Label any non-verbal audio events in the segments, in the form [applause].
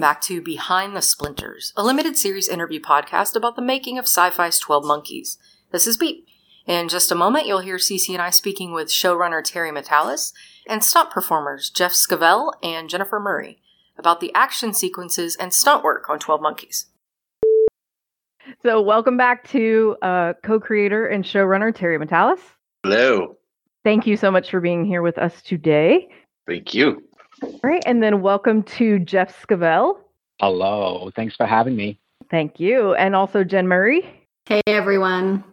Welcome back to Behind the Splinters, a limited series interview podcast about the making of sci fi's 12 Monkeys. This is Beep. In just a moment, you'll hear Cece and I speaking with showrunner Terry Matalas and stunt performers Jeff Scavell and Jennifer Murray about the action sequences and stunt work on 12 Monkeys. So, welcome back to uh, co creator and showrunner Terry Matalas. Hello. Thank you so much for being here with us today. Thank you. All right. And then welcome to Jeff Scavell. Hello. Thanks for having me. Thank you. And also Jen Murray. Hey, everyone.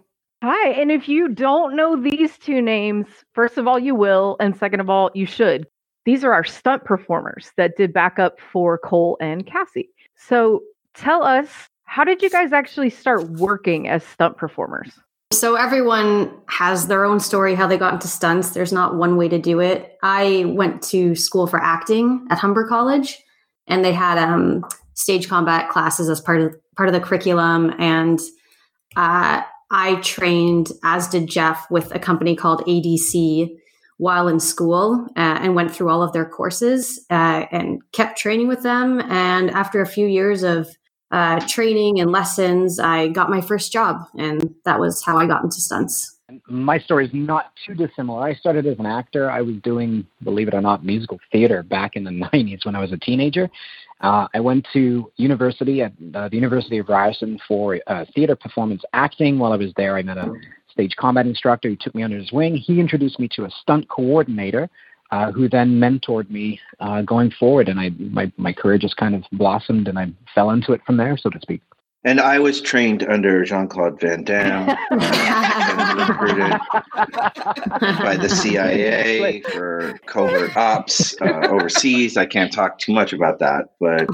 Hi. And if you don't know these two names, first of all, you will. And second of all, you should. These are our stunt performers that did backup for Cole and Cassie. So tell us, how did you guys actually start working as stunt performers? So everyone has their own story how they got into stunts. There's not one way to do it. I went to school for acting at Humber College, and they had um, stage combat classes as part of part of the curriculum. And uh, I trained, as did Jeff, with a company called ADC while in school, uh, and went through all of their courses uh, and kept training with them. And after a few years of uh, training and lessons, I got my first job, and that was how I got into stunts. My story is not too dissimilar. I started as an actor. I was doing, believe it or not, musical theater back in the [laughs] 90s when I was a teenager. Uh, I went to university at uh, the University of Ryerson for uh, theater performance acting. While I was there, I met a stage combat instructor. He took me under his wing. He introduced me to a stunt coordinator uh, who then mentored me uh, going forward, and I my my career just kind of blossomed, and I fell into it from there, so to speak. And I was trained under Jean Claude Van Damme [laughs] and recruited by the CIA for covert ops uh, overseas. I can't talk too much about that, but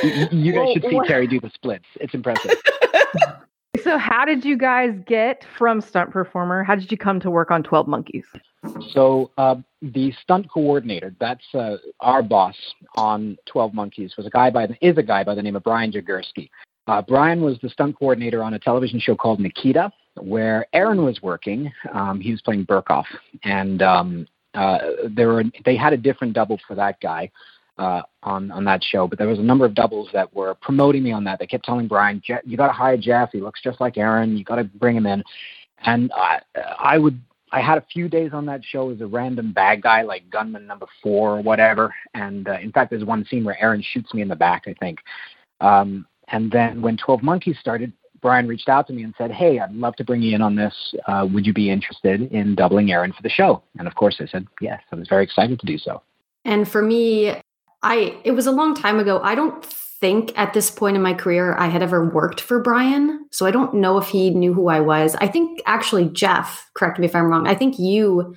[laughs] you, you guys should see Terry do the splits. It's impressive. [laughs] So, how did you guys get from stunt performer? How did you come to work on 12 Monkeys? So, uh, the stunt coordinator, that's uh, our boss on 12 Monkeys, was a guy by the, is a guy by the name of Brian Jagersky. Uh, Brian was the stunt coordinator on a television show called Nikita, where Aaron was working. Um, he was playing Birkhoff, and um, uh, there were they had a different double for that guy uh, on on that show. But there was a number of doubles that were promoting me on that. They kept telling Brian, "You got to hire Jeff. He looks just like Aaron. You got to bring him in." And I, I would. I had a few days on that show as a random bad guy, like gunman number four or whatever. And uh, in fact, there's one scene where Aaron shoots me in the back, I think. Um, and then when 12 Monkeys started, Brian reached out to me and said, "Hey, I'd love to bring you in on this. Uh, would you be interested in doubling Aaron for the show?" And of course, I said yes. I was very excited to do so. And for me, I it was a long time ago. I don't think at this point in my career I had ever worked for Brian. So I don't know if he knew who I was. I think actually Jeff, correct me if I'm wrong. I think you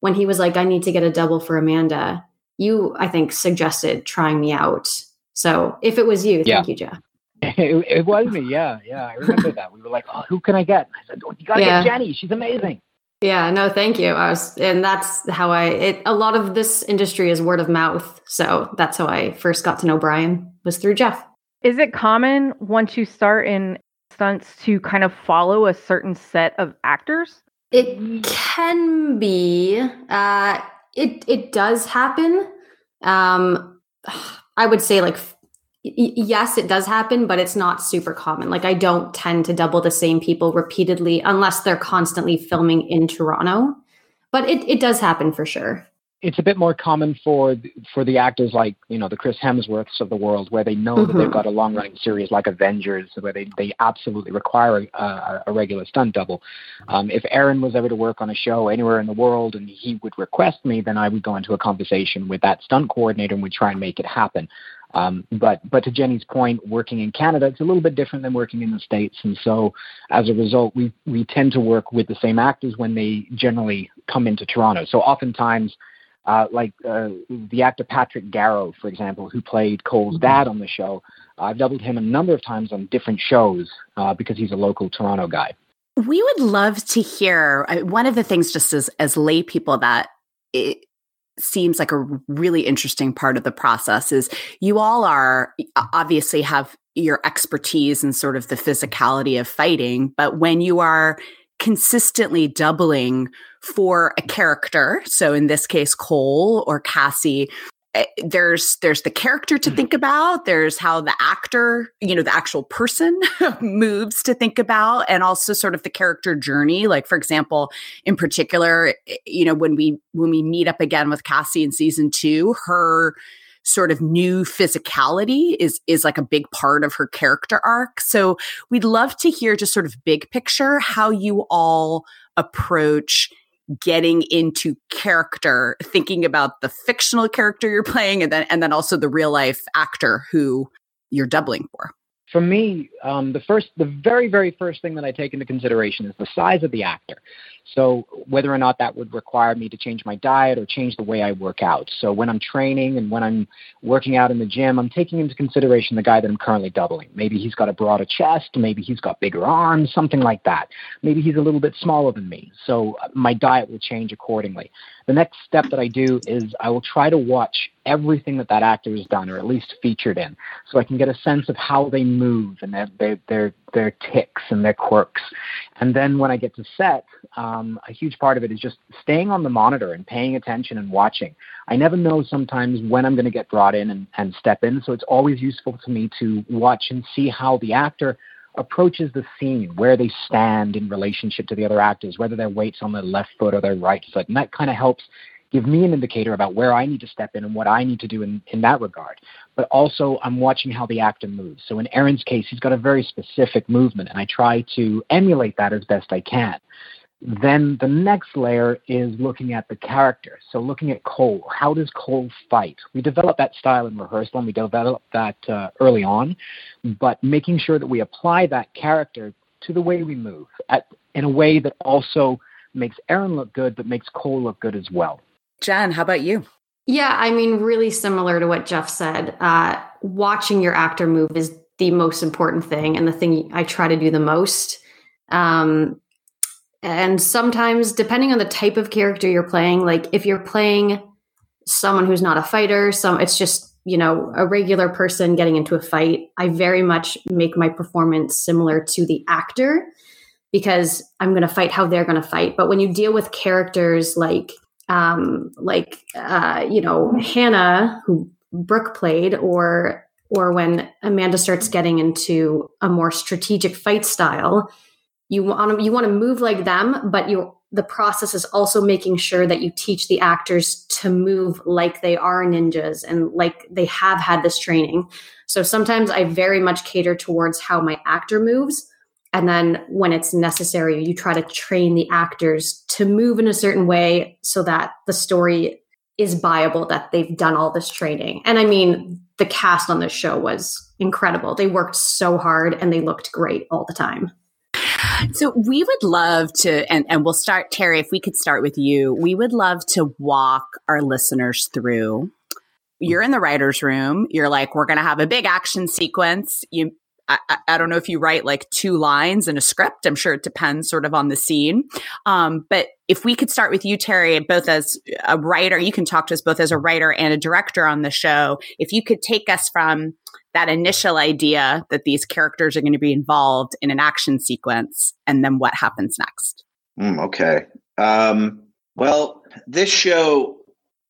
when he was like I need to get a double for Amanda, you I think suggested trying me out. So if it was you, Yeah. thank you, Jeff. [laughs] It, it was me, yeah, yeah. I remember that. We were like, "Oh, who can I get?" I said, oh, "You got to Yeah. get Jenny. She's amazing." Yeah, no, thank you. I was, and that's how I. It a lot of this industry is word of mouth, so that's how I first got to know Brian was through Jeff. Is it common once you start in stunts to kind of follow a certain set of actors? It can be. Uh, it it does happen. Um, I would say like yes, it does happen, but it's not super common. Like I don't tend to double the same people repeatedly unless they're constantly filming in Toronto. But it it does happen for sure. It's a bit more common for for the actors like you know the Chris Hemsworths of the world, where they know that they've Mhm. got a long running series like Avengers, where they they absolutely require a, a regular stunt double. Um, if Aaron was ever to work on a show anywhere in the world and he would request me, then I would go into a conversation with that stunt coordinator and we'd try and make it happen. Um, but but to Jenny's point, working in Canada, it's a little bit different than working in the states, and so as a result, we we tend to work with the same actors when they generally come into Toronto. So oftentimes. Uh, like uh, the actor Patrick Garrow, for example, who played Cole's dad on the show. I've doubled him a number of times on different shows uh, because he's a local Toronto guy. We would love to hear uh, one of the things, just as as lay people, that it seems like a really interesting part of the process is you all are obviously have your expertise and sort of the physicality of fighting, but when you are consistently doubling for a character, so in this case Cole or Cassie, there's there's the character to think about. There's how the actor you know the actual person [laughs] moves to think about and also sort of the character journey. Like for example in particular eh, you know when we when we meet up again with cassie in season two her sort of new physicality is is like a big part of her character arc. So we'd love to hear just sort of big picture how you all approach getting into character, thinking about the fictional character you're playing and then and then also the real life actor who you're doubling for for me, um, the first, the very, very first thing that I take into consideration is the size of the actor. So whether or not that would require me to change my diet or change the way I work out. So when I'm training and when I'm working out in the gym, I'm taking into consideration the guy that I'm currently doubling. Maybe he's got a broader chest, maybe he's got bigger arms, something like that. Maybe he's a little bit smaller than me. So my diet will change accordingly. The next step that I do is I will try to watch everything that that actor has done or at least featured in so I can get a sense of how they move and their, their, their, their ticks and their quirks. And then when I get to set, um, a huge part of it is just staying on the monitor and paying attention and watching. I never know sometimes when I'm going to get brought in and, and step in, so it's always useful to me to watch and see how the actor approaches the scene, where they stand in relationship to the other actors, whether their weight's on their left foot or their right foot. And that kind of helps give me an indicator about where I need to step in and what I need to do in, in that regard. But also, I'm watching how the actor moves. So in Aaron's case, he's got a very specific movement, and I try to emulate that as best I can. Then the next layer is looking at the character. So looking at Cole, how does Cole fight? We develop that style in rehearsal and we develop that uh, early on, but making sure that we apply that character to the way we move at, in a way that also makes Aaron look good, but makes Cole look good as well. Jen, how about you? Yeah, I mean, really similar to what Jeff said. Uh, watching your actor move is the most important thing and the thing I try to do the most. Um, and sometimes, depending on the type of character you're playing, like if you're playing someone who's not a fighter, some it's just you know a regular person getting into a fight. I very much make my performance similar to the actor because I'm going to fight how they're going to fight. But when you deal with characters like um, like uh, you know Hannah, who Brooke played, or or when Amanda starts getting into a more strategic fight style, you want to you want to move like them, but you the process is also making sure that you teach the actors to move like they are ninjas and like they have had this training. So sometimes I very much cater towards how my actor moves and then when it's necessary, you try to train the actors to move in a certain way so that the story is viable, that they've done all this training. And I mean, the cast on this show was incredible. They worked so hard and they looked great all the time. So we would love to, and, and we'll start, Terry, if we could start with you, we would love to walk our listeners through. You're in the writer's room. You're like, we're going to have a big action sequence. You I, I, don't know if you write like two lines in a script. I'm sure it depends sort of on the scene. Um, but if we could start with you, Terry, both as a writer, you can talk to us both as a writer and a director on the show. If you could take us from that initial idea that these characters are going to be involved in an action sequence and then what happens next. Mm, okay. Um, well, this show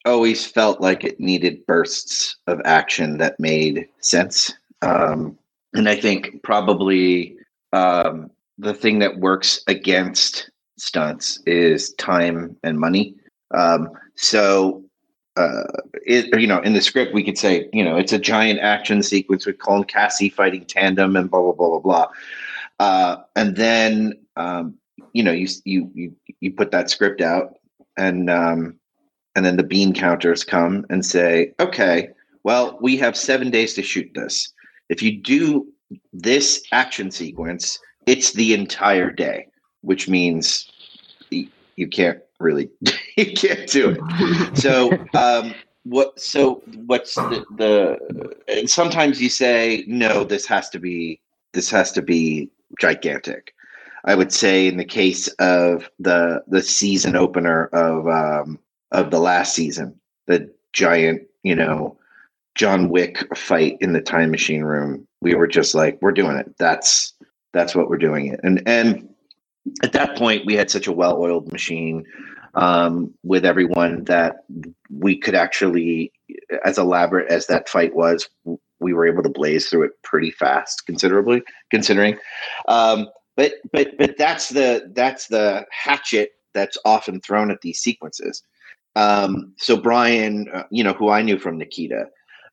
always felt like it needed bursts of action that made sense. Um, and I think probably um, the thing that works against stunts is time and money. Um, so, uh, it, you know, in the script, we could say, you know, it's a giant action sequence with Cole and Cassie fighting tandem and blah blah blah blah blah. Uh, and then, um, you know, you you you you put that script out, and um, and then the bean counters come and say, okay, well, we have seven days to shoot this. If you do this action sequence, it's the entire day, which means you can't really [laughs] you can't do it. So [laughs] um, what? So what's the, the? And sometimes you say no. This has to be. This has to be gigantic. I would say in the case of the the season opener of um, of the last season, the giant, you know, John Wick fight in the time machine room. We were just like, we're doing it. That's that's what we're doing it. And and at that point, we had such a well-oiled machine um, with everyone that we could actually as elaborate as that fight was, we were able to blaze through it pretty fast, considerably considering. Um, but but but that's the that's the hatchet that's often thrown at these sequences. Um, so Brian, uh, you know, who I knew from Nikita,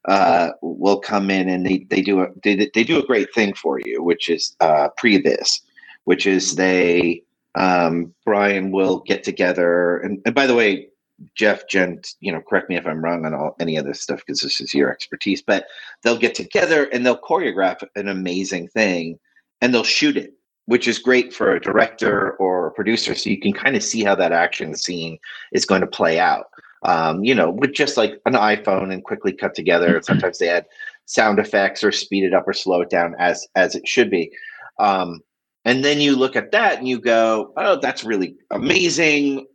uh, will come in and they, they do a they, they do a great thing for you, which is uh, previs, which is they um, Brian will get together and, and by the way, Jeff, Jen, you know, correct me if I'm wrong on all any of this stuff because this is your expertise, but they'll get together and they'll choreograph an amazing thing and they'll shoot it, which is great for a director or a producer. So you can kind of see how that action scene is going to play out. Um, you know, with just like an iPhone and quickly cut together. Sometimes they add sound effects or speed it up or slow it down as as it should be. Um, and then you look at that and you go, "Oh, that's really amazing,"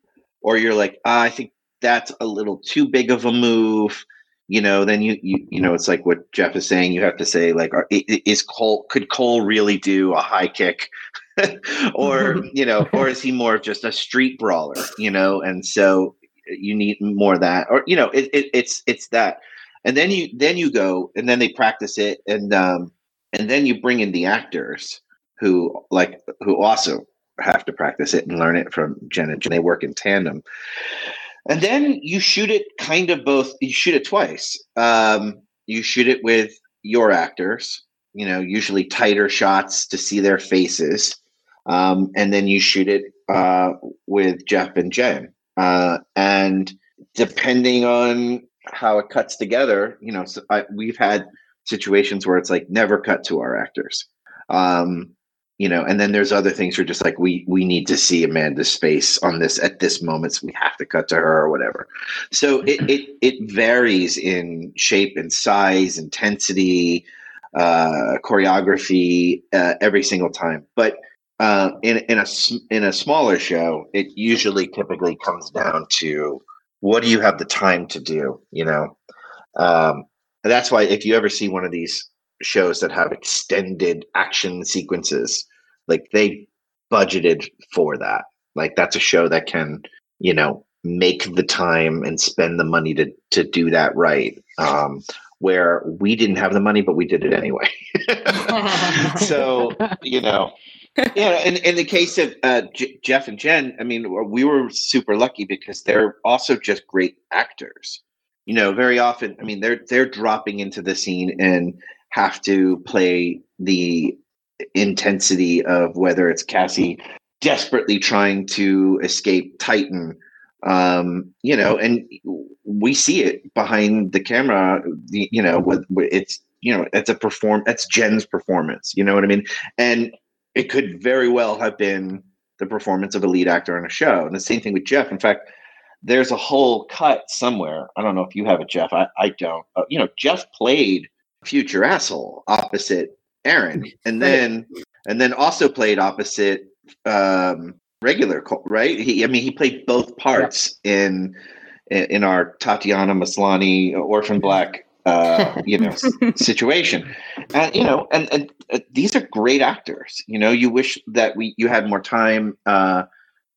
or you're like, oh, "I think that's a little too big of a move." You know, then you you you know, it's like what Jeff is saying. You have to say like, are, "Is Cole could Cole really do a high kick?" [laughs] or [laughs] you know, or is he more of just a street brawler? You know, and so you need more of that, or you know, it, it, it's it's that, and then you then you go and then they practice it, and um, and then you bring in the actors who like who also have to practice it and learn it from Jen and Jen. They work in tandem, and then you shoot it kind of both. You shoot it twice. Um, you shoot it with your actors, you know, usually tighter shots to see their faces, um, and then you shoot it uh, with Jeff and Jen. Uh, and depending on how it cuts together, you know, so I, we've had situations where it's like never cut to our actors. Um, you know, and then there's other things where just like we we need to see Amanda's space on this at this moment, so we have to cut to her or whatever. So it it, it varies in shape and size, intensity, uh, choreography uh, every single time. But uh, in in a in a smaller show, it usually typically comes down to what do you have the time to do? You know, um, that's why if you ever see one of these shows that have extended action sequences, like they budgeted for that. Like that's a show that can you know make the time and spend the money to to do that right. Um, where we didn't have the money, but we did it anyway. [laughs] so you know yeah, in, in the case of uh, J- Jeff and Jen, I mean, we were super lucky because they're also just great actors. You know, very often, I mean, they're they're dropping into the scene and have to play the intensity of whether it's Cassie desperately trying to escape Titan, um, you know, and we see it behind the camera. You know, with, with it's you know, it's a perform. That's Jen's performance. You know what I mean? And it could very well have been the performance of a lead actor on a show. And the same thing with Jeff. In fact, there's a whole cut somewhere. I don't know if you have it, Jeff. I, I don't. Uh, you know, Jeff played future asshole opposite Aaron, [laughs] and then and then also played opposite um, regular. Right? He, I mean, he played both parts yeah. in in our Tatiana Maslany Orphan Black uh, [laughs] you know situation and you know and, and uh, these are great actors you know you wish that we you had more time uh,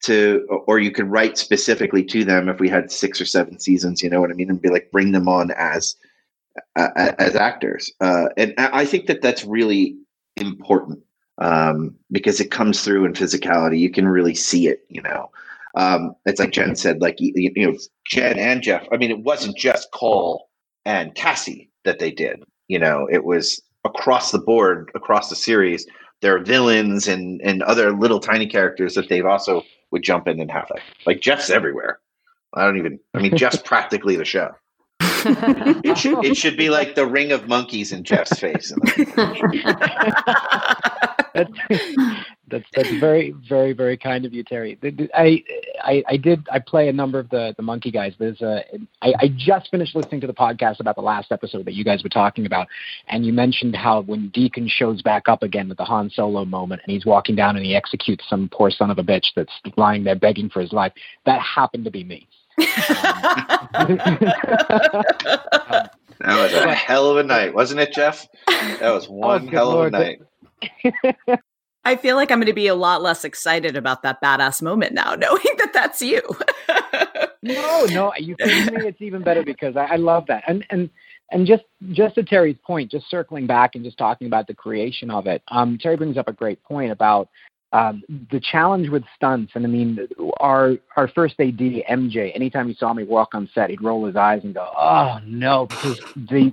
to or you could write specifically to them if we had six or seven seasons you know what i mean and be like bring them on as uh, as actors uh, and i think that that's really important um, because it comes through in physicality you can really see it you know um, it's like jen said like you, you know jen and jeff i mean it wasn't just cole and Cassie that they did. You know, it was across the board, across the series. There are villains and and other little tiny characters that they've also would jump in and have like like Jeff's everywhere. I don't even. I mean, Jeff's [laughs] practically the show. It should it should be like the ring of monkeys in Jeff's face. [laughs] that's, that's that's very very very kind of you, Terry. I I, I did I play a number of the the monkey guys. There's a I, I just finished listening to the podcast about the last episode that you guys were talking about, and you mentioned how when Deacon shows back up again with the Han Solo moment, and he's walking down and he executes some poor son of a bitch that's lying there begging for his life. That happened to be me. That was a hell of a night, wasn't it, Jeff? That was [laughs] oh, one oh, hell Lord. of a night. [laughs] I feel like I'm going to be a lot less excited about that badass moment now, [laughs] knowing that that's you. no, no, you tease me. It's even better because I, I love that. And and and just just to Terry's point, just circling back and just talking about the creation of it. Um, Terry brings up a great point about um, the challenge with stunts, and I mean, our our first AD MJ. Anytime he saw me walk on set, he'd roll his eyes and go, "Oh no!" Because the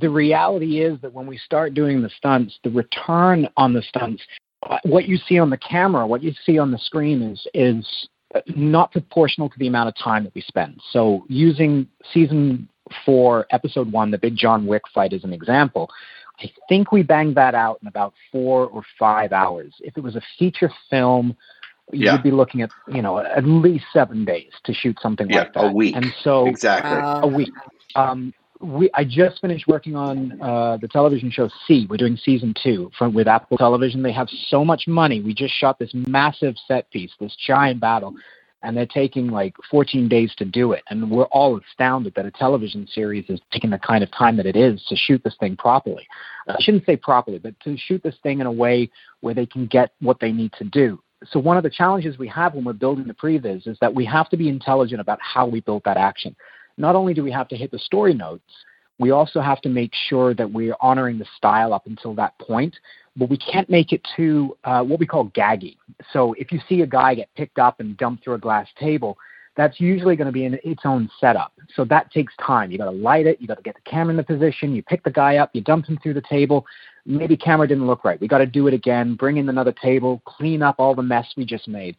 the reality is that when we start doing the stunts, the return on the stunts, what you see on the camera, what you see on the screen, is is not proportional to the amount of time that we spend. So, using season four, episode one, the big John Wick fight, as an example I think we banged that out in about four or five hours. If it was a feature film, yeah. you'd be looking at you know at least seven days to shoot something yeah, like that. A week, and so exactly a week. Um, we I just finished working on uh, the television show See. We're doing season two from with Apple Television. They have so much money. We just shot this massive set piece, this giant battle, and they're taking like 14 days to do it. And we're all astounded that a television series is taking the kind of time that it is to shoot this thing properly. I shouldn't say properly, but to shoot this thing in a way where they can get what they need to do. So one of the challenges we have when we're building the previs is that we have to be intelligent about how we build that action. Not only do we have to hit the story notes, we also have to make sure that we're honoring the style up until that point, but we can't make it too uh, what we call gaggy. So if you see a guy get picked up and dumped through a glass table, that's usually going to be in its own setup. So that takes time. You got to light it. You got to get the camera in the position. You pick the guy up. You dump him through the table. Maybe camera didn't look right. We got to do it again. Bring in another table. Clean up all the mess we just made.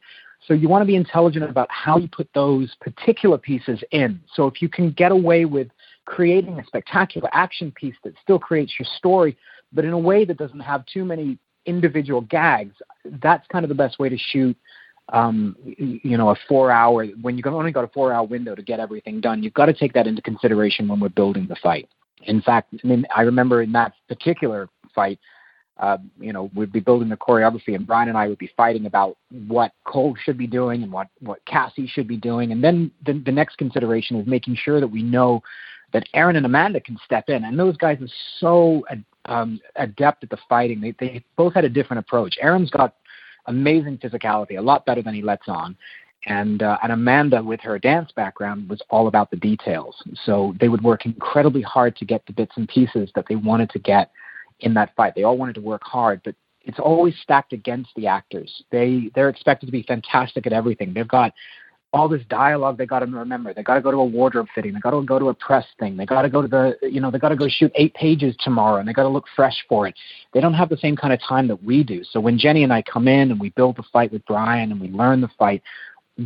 So you want to be intelligent about how you put those particular pieces in. So if you can get away with creating a spectacular action piece that still creates your story, but in a way that doesn't have too many individual gags, that's kind of the best way to shoot. Um, you know, a four-hour when you have only got a four-hour window to get everything done, you've got to take that into consideration when we're building the fight. In fact, I mean, I remember in that particular fight, uh, you know, we'd be building the choreography, and Brian and I would be fighting about what Cole should be doing and what what Cassie should be doing, and then the, the next consideration is making sure that we know that Aaron and Amanda can step in. And those guys are so um, adept at the fighting. They, they both had a different approach. Aaron's got amazing physicality, a lot better than he lets on. And, uh, and Amanda, with her dance background, was all about the details. So they would work incredibly hard to get the bits and pieces that they wanted to get in that fight. They all wanted to work hard, but it's always stacked against the actors. They they're expected to be fantastic at everything. They've got all this dialogue they got to remember. They got to go to a wardrobe fitting. They got to go to a press thing. They got to go to the, you know, they got to go shoot eight pages tomorrow, and they got to look fresh for it. They don't have the same kind of time that we do. So when Jenny and I come in and we build the fight with Brian and we learn the fight,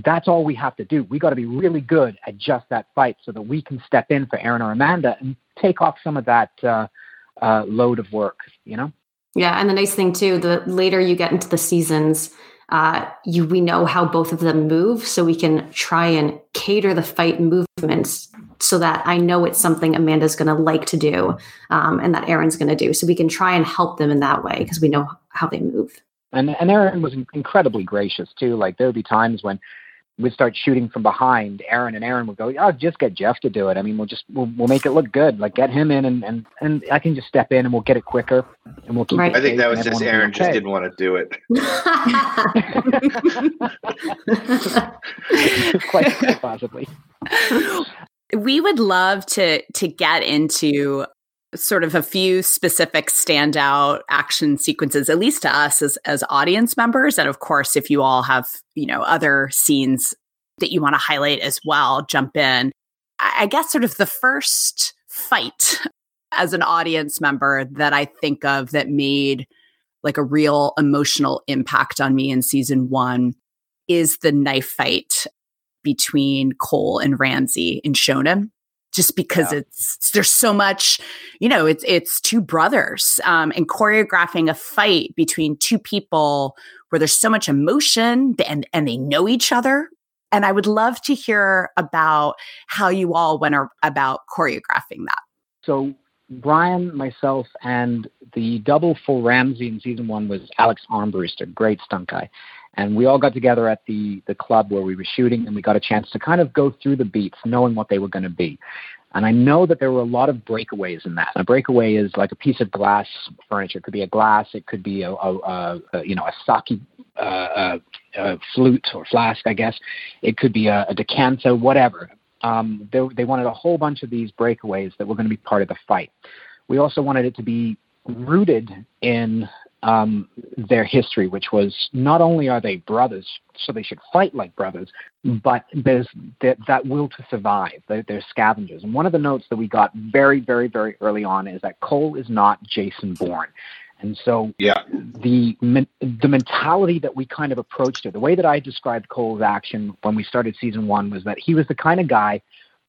that's all we have to do. We got to be really good at just that fight, so that we can step in for Aaron or Amanda and take off some of that uh, uh, load of work. You know. Yeah, and the nice thing too, the later you get into the seasons, uh, you we know how both of them move, so we can try and cater the fight movements so that I know it's something Amanda's going to like to do, um, and that Aaron's going to do. So we can try and help them in that way because we know how they move. And and Aaron was incredibly gracious too. Like there would be times when we'd start shooting from behind, Aaron and Aaron would go, "Oh, just get Jeff to do it. I mean, we'll just we'll, we'll make it look good. Like get him in, and and and I can just step in, and we'll get it quicker, and we'll keep. Right. I think that was just Aaron okay. just didn't want to do it. [laughs] [laughs] quite possibly. We would love to to get into sort of a few specific standout action sequences at least to us as as audience members. And of course if you all have you know other scenes that you want to highlight as well jump in. I guess sort of the first fight as an audience member that i think of that made like a real emotional impact on me in season 1 is the knife fight between Cole and Ramse in Shonin just because yeah. it's there's so much you know it's it's two brothers um, and choreographing a fight between two people where there's so much emotion and and they know each other. And i would love to hear about how you all went about choreographing that. So brian myself and the double for ramse in season one was alex armbruster great stunt guy and we all got together at the the club where we were shooting and we got a chance to kind of go through the beats knowing what they were going to be and I know that there were a lot of breakaways in that. A breakaway is like a piece of glass furniture. It could be a glass. It could be a, a, a, you know a sake a, a, flute or flask, I guess. It could be a, a decanter, whatever. Um, they, they wanted a whole bunch of these breakaways that were going to be part of the fight. We also wanted it to be rooted in um, their history, which was not only are they brothers, so they should fight like brothers, but there's that, that will to survive. They're, they're, scavengers. And one of the notes that we got very, very, very early on is that Cole is not Jason Bourne. And so yeah. the the mentality that we kind of approached it, the way that I described Cole's action when we started season one was that he was the kind of guy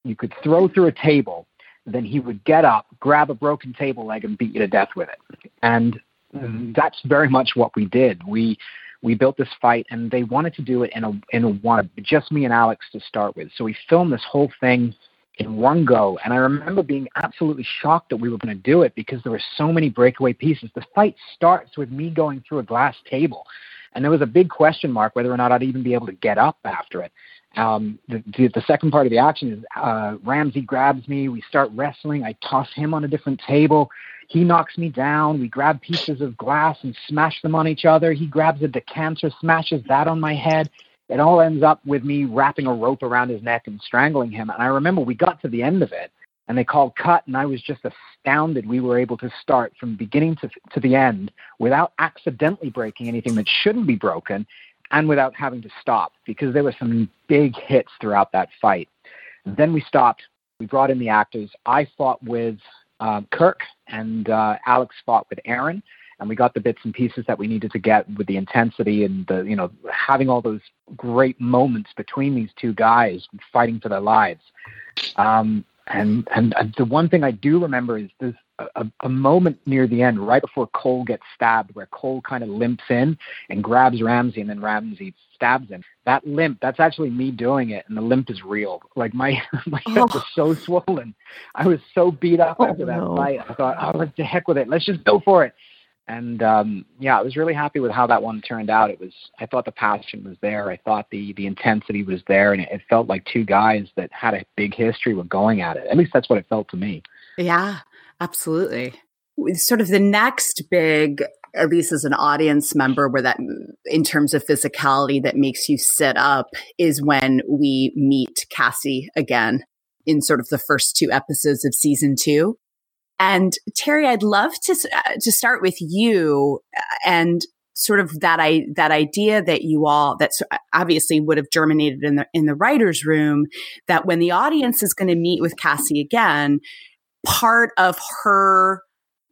you could throw through a table, then he would get up, grab a broken table leg, and beat you to death with it. And that's very much what we did. We we built this fight, and they wanted to do it in a in a one just me and Alex to start with. So we filmed this whole thing in one go, and I remember being absolutely shocked that we were going to do it because there were so many breakaway pieces. The fight starts with me going through a glass table, and there was a big question mark whether or not I'd even be able to get up after it. Um, the, the, the second part of the action is uh, Ramse grabs me. We start wrestling. I toss him on a different table. He knocks me down. We grab pieces of glass and smash them on each other. He grabs a decanter, smashes that on my head. It all ends up with me wrapping a rope around his neck and strangling him. And I remember we got to the end of it and they called cut, and I was just astounded we were able to start from beginning to, to the end without accidentally breaking anything that shouldn't be broken and without having to stop because there were some big hits throughout that fight. And then we stopped. We brought in the actors. I fought with uh, Kirk, and uh, Alex fought with Aaron, and we got the bits and pieces that we needed to get with the intensity and the you know having all those great moments between these two guys fighting for their lives. Um, and and the one thing I do remember is there's a, a, moment near the end, right before Cole gets stabbed, where Cole kind of limps in and grabs Ramse, and then Ramse stabs him. That limp, that's actually me doing it, and the limp is real. Like my [laughs] my head was so swollen. I was so beat up oh, after that no. fight. I thought, oh, let's the heck with it. Let's just go for it and um, yeah, I was really happy with how that one turned out. It was I thought the passion was there. I thought the the intensity was there, and it, it felt like two guys that had a big history were going at it. At least that's what it felt to me. Yeah, absolutely. Sort of the next big, at least as an audience member, where that in terms of physicality that makes you sit up is when we meet Cassie again in sort of the first two episodes of season two. And Terry, I'd love to uh, to start with you uh, and sort of that I that idea that you all that obviously would have germinated in the in the writers' room that when the audience is going to meet with Cassie again, part of her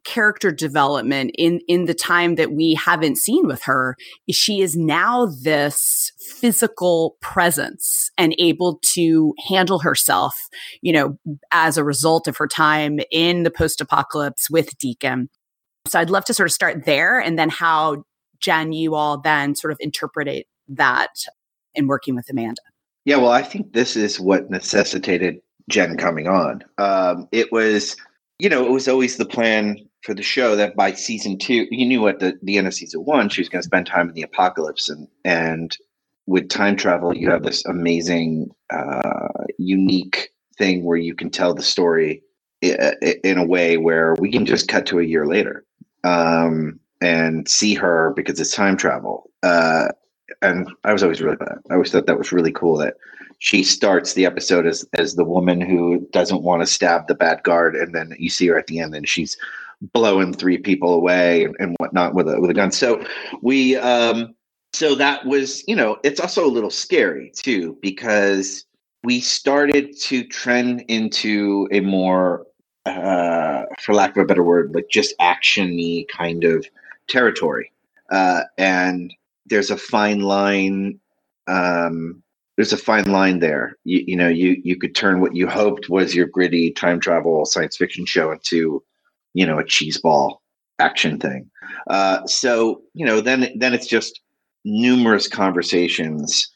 character development in in the time that we haven't seen with her she is now this physical presence and able to handle herself you know as a result of her time in the post apocalypse with deacon. So i'd love to sort of start there and then how jen you all then sort of interpret that in working with amanda. Yeah well i think this is what necessitated jen coming on. Um, it was you know, it was always the plan for the show that by season two, you knew at the, the end of season one, she was going to spend time in the apocalypse. And, and with time travel, you have this amazing, uh, unique thing where you can tell the story in a way where we can just cut to a year later um, and see her because it's time travel. Uh, and I was always really, I always thought that was really cool that she starts the episode as as the woman who doesn't want to stab the bad guard, and then you see her at the end, and she's blowing three people away and, and whatnot with a with a gun. So we um so that was, you know, it's also a little scary too, because we started to trend into a more uh for lack of a better word, like just actiony kind of territory. Uh and there's a fine line um there's a fine line there. You, you know, you you could turn what you hoped was your gritty time travel science fiction show into you know a cheese ball action thing. Uh, so you know then then it's just numerous conversations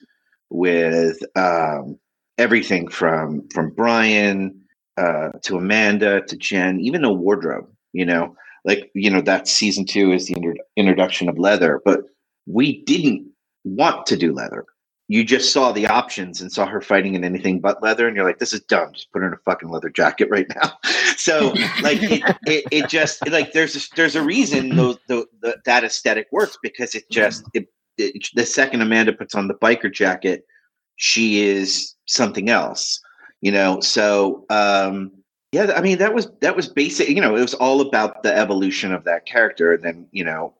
with um, everything from from Brian uh, to Amanda to Jen, even a wardrobe. You know, like you know that season two is the inter- introduction of leather, but we didn't want to do leather you just saw the options and saw her fighting in anything but leather and you're like this is dumb just put her in a fucking leather jacket right now [laughs] so like it, it, it, just like there's a, there's a reason those the, the, that aesthetic works because it just it the second Amanda puts on the biker jacket, she is something else. You know, so um, yeah, I mean that was that was basic. You know, it was all about the evolution of that character, and then you know,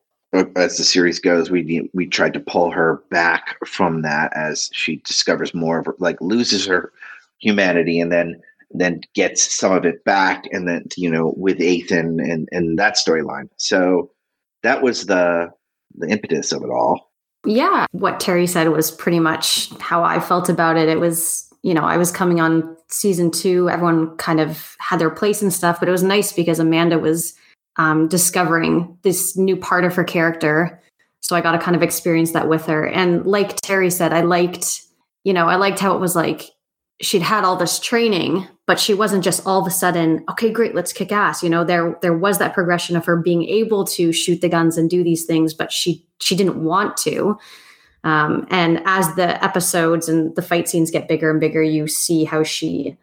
as the series goes, we we tried to pull her back from that as she discovers more of her, like loses her humanity, and then then gets some of it back, and then you know with Ethan and and that storyline. So that was the the impetus of it all. Yeah, what Terry said was pretty much how I felt about it. It was, you know, I was coming on season two. Everyone kind of had their place and stuff, but it was nice because Amanda was um, discovering this new part of her character. So I got to kind of experience that with her. And like Terry said, I liked, you know, I liked how it was like she'd had all this training, but she wasn't just all of a sudden, okay, great, let's kick ass. You know, there there was that progression of her being able to shoot the guns and do these things, but she she didn't want to. Um, and as the episodes and the fight scenes get bigger and bigger, you see how she,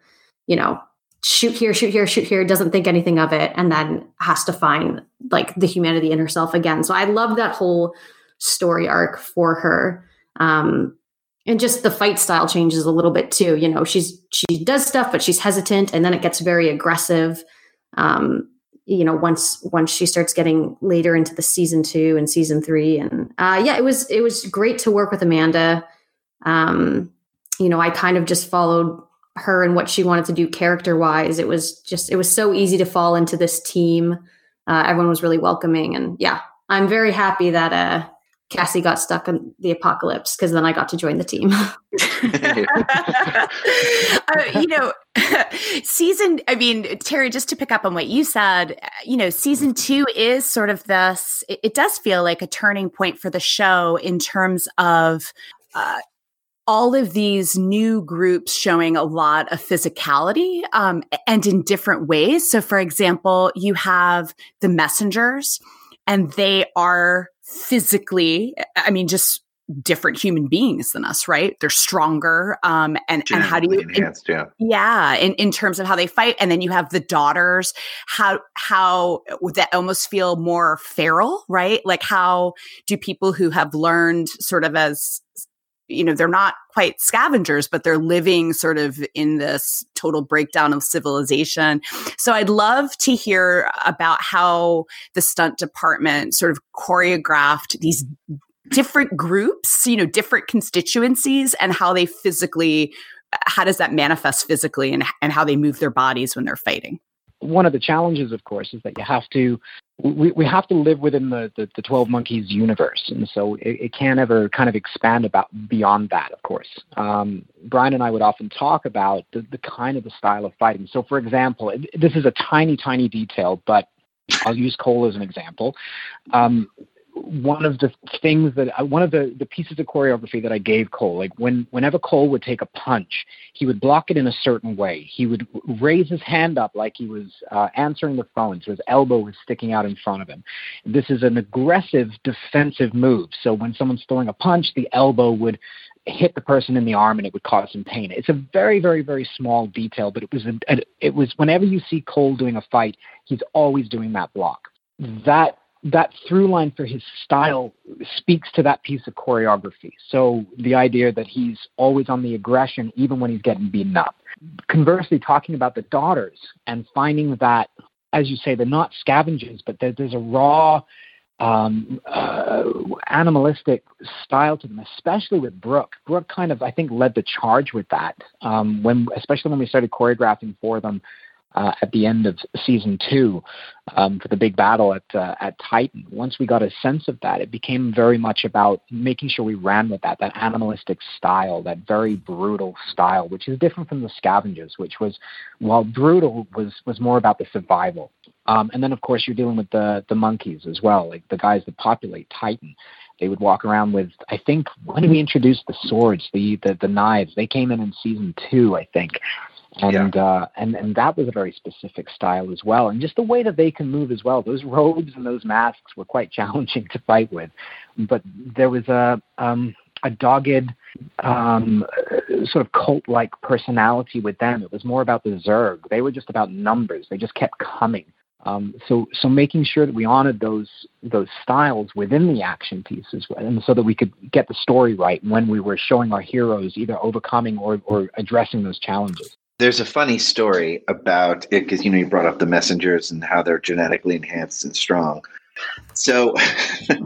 you know, shoot here, shoot here, shoot here, doesn't think anything of it, and then has to find like the humanity in herself again. So I love that whole story arc for her. Um, and just the fight style changes a little bit too you know she's she does stuff but she's hesitant and then it gets very aggressive um you know once once she starts getting later into the season two and season three and uh yeah it was it was great to work with amanda um you know i kind of just followed her and what she wanted to do character wise it was just it was so easy to fall into this team uh, everyone was really welcoming and yeah i'm very happy that uh Cassie got stuck in the apocalypse because then I got to join the team. [laughs] [laughs] uh, you know, [laughs] season, I mean, Terry, just to pick up on what you said, you know, season two is sort of this, it, it does feel like a turning point for the show in terms of, uh, all of these new groups showing a lot of physicality um, and in different ways. So, for example, you have the messengers, and they are physically, I mean, just different human beings than us, right? They're stronger. Um, and, and how do you, enhanced, in, yeah. Yeah. In, in terms of how they fight. And then you have the daughters, how, how that almost feel more feral, right? Like how do people who have learned sort of as you know, they're not quite scavengers, but they're living sort of in this total breakdown of civilization. So I'd love to hear about how the stunt department sort of choreographed these different groups, you know, different constituencies and how they physically how does that manifest physically and, and how they move their bodies when they're fighting? one of the challenges, of course, is that you have to we, we have to live within the, the, the 12 monkeys universe. And so it, it, can't ever kind of expand about beyond that of course. Um, brian and i would often talk about the, the kind of the style of fighting. So for example this is a tiny tiny detail but i'll use cole as an example. Um, one of the things that I, one of the, the pieces of choreography that I gave Cole, like when whenever Cole would take a punch, he would block it in a certain way. He would raise his hand up like he was uh, answering the phone, so his elbow was sticking out in front of him. This is an aggressive defensive move. So when someone's throwing a punch, the elbow would hit the person in the arm and it would cause some pain. It's a very, very, very small detail, but it was a, it was whenever you see Cole doing a fight, he's always doing that block. That that through line for his style speaks to that piece of choreography. So the idea that he's always on the aggression, even when he's getting beaten up. Conversely, talking about the daughters and finding that, as you say, they're not scavengers, but there's a raw, um, uh, animalistic style to them, especially with Brooke. Brooke kind of, I think, led the charge with that. Um, when, especially when we started choreographing for them uh, at the end of season two um, for the big battle at uh, at Titan. Once we got a sense of that, it became very much about making sure we ran with that that animalistic style, that very brutal style, which is different from the Scavengers, which was while brutal was was more about the survival. Um, and then of course you're dealing with the the monkeys as well, like the guys that populate Titan they would walk around with I think when we introduced the swords, the, the the knives, they came in in season two, I think and yeah. uh, and and that was a very specific style as well, and just the way that they can move as well. Those robes and those masks were quite [laughs] challenging to fight with, but there was a um, a dogged um, sort of cult-like personality with them. It was more about the Zerg. They were just about numbers. They just kept coming. Um, so, so making sure that we honored those those styles within the action pieces, and so that we could get the story right when we were showing our heroes either overcoming or, or addressing those challenges. There's a funny story about it because you know you brought up the messengers and how they're genetically enhanced and strong. So,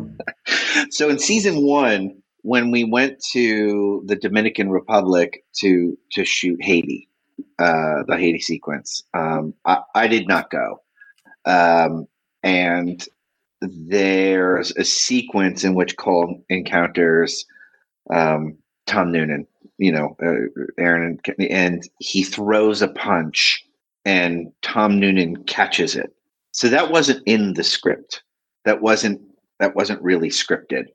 [laughs] so in season one, when we went to the Dominican Republic to to shoot Haiti, uh, the Haiti sequence, um, I, I did not go um, and there's a sequence in which Cole encounters um, Tom Noonan, you know, uh, Aaron, and, and he throws a punch, and Tom Noonan catches it. So that wasn't in the script. That wasn't that wasn't really scripted.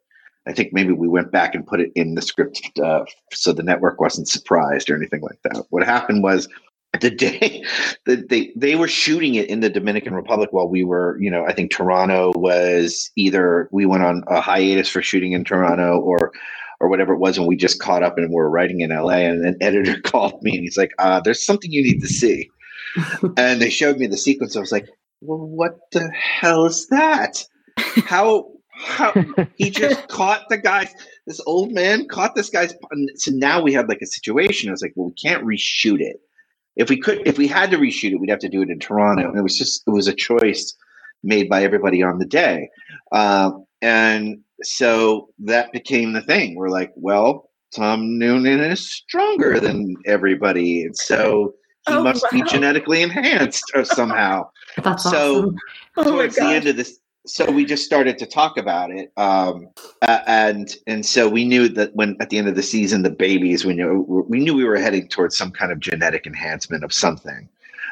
I think maybe we went back and put it in the script uh, so the network wasn't surprised or anything like that. What happened was [laughs] the day that they they were shooting it in the Dominican Republic while we were, you know, I think Toronto was either we went on a hiatus for shooting in Toronto or or whatever it was, and we just caught up and we are writing in LA. And an editor [laughs] called me and he's like, uh, "There's something you need to see." [laughs] and they showed me the sequence. I was like, "Well, what the hell is that? How?" How he just [laughs] caught the guy. This old man caught this guy's. So now we have like a situation. I was like, well, we can't reshoot it if we could, if we had to reshoot it, we'd have to do it in Toronto. And it was just, it was a choice made by everybody on the day. Uh, and so that became the thing. We're like, well, Tom Noonan is stronger than everybody. And so he oh, must wow. be genetically enhanced or somehow. [laughs] That's so awesome. Oh towards the end of this, so we just started to talk about it um, uh, and and so we knew that when at the end of the season the babies we knew we knew we were heading towards some kind of genetic enhancement of something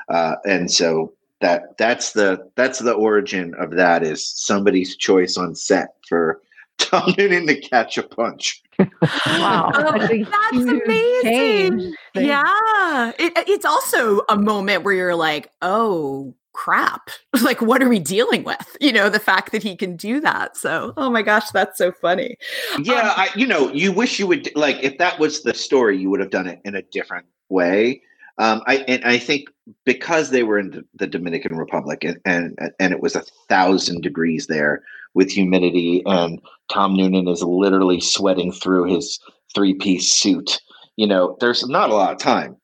uh, and so that that's the that's the origin of that is somebody's choice on set for Tom Noonan to catch a punch. wow, oh, [laughs] that's, that's amazing. Yeah, it, it's also a moment where you're like, oh crap. [laughs] Like what are we dealing with? You know the fact that he can do that. So oh my gosh that's so funny. Yeah um, I, you know you wish you would like if that was the story you would have done it in a different way. Um, I and I think because they were in the Dominican Republic and, and and it was a thousand degrees there with humidity and Tom Noonan is literally sweating through his three piece suit. You know, there's not a lot of time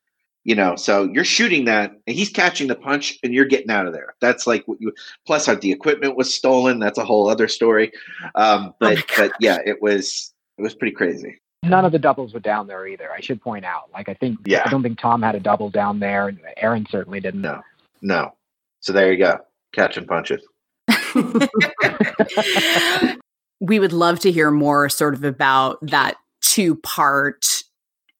you know so you're shooting that and he's catching the punch and you're getting out of there. That's like what you plus the equipment was stolen that's a whole other story. Um, but oh but yeah it was it was pretty crazy. None of the doubles were down there either i should point out. Like i think yeah. i don't think tom had a double down there and aaron certainly didn't. No no. So there you go. Catching punches [laughs] we would love to hear more sort of about that two part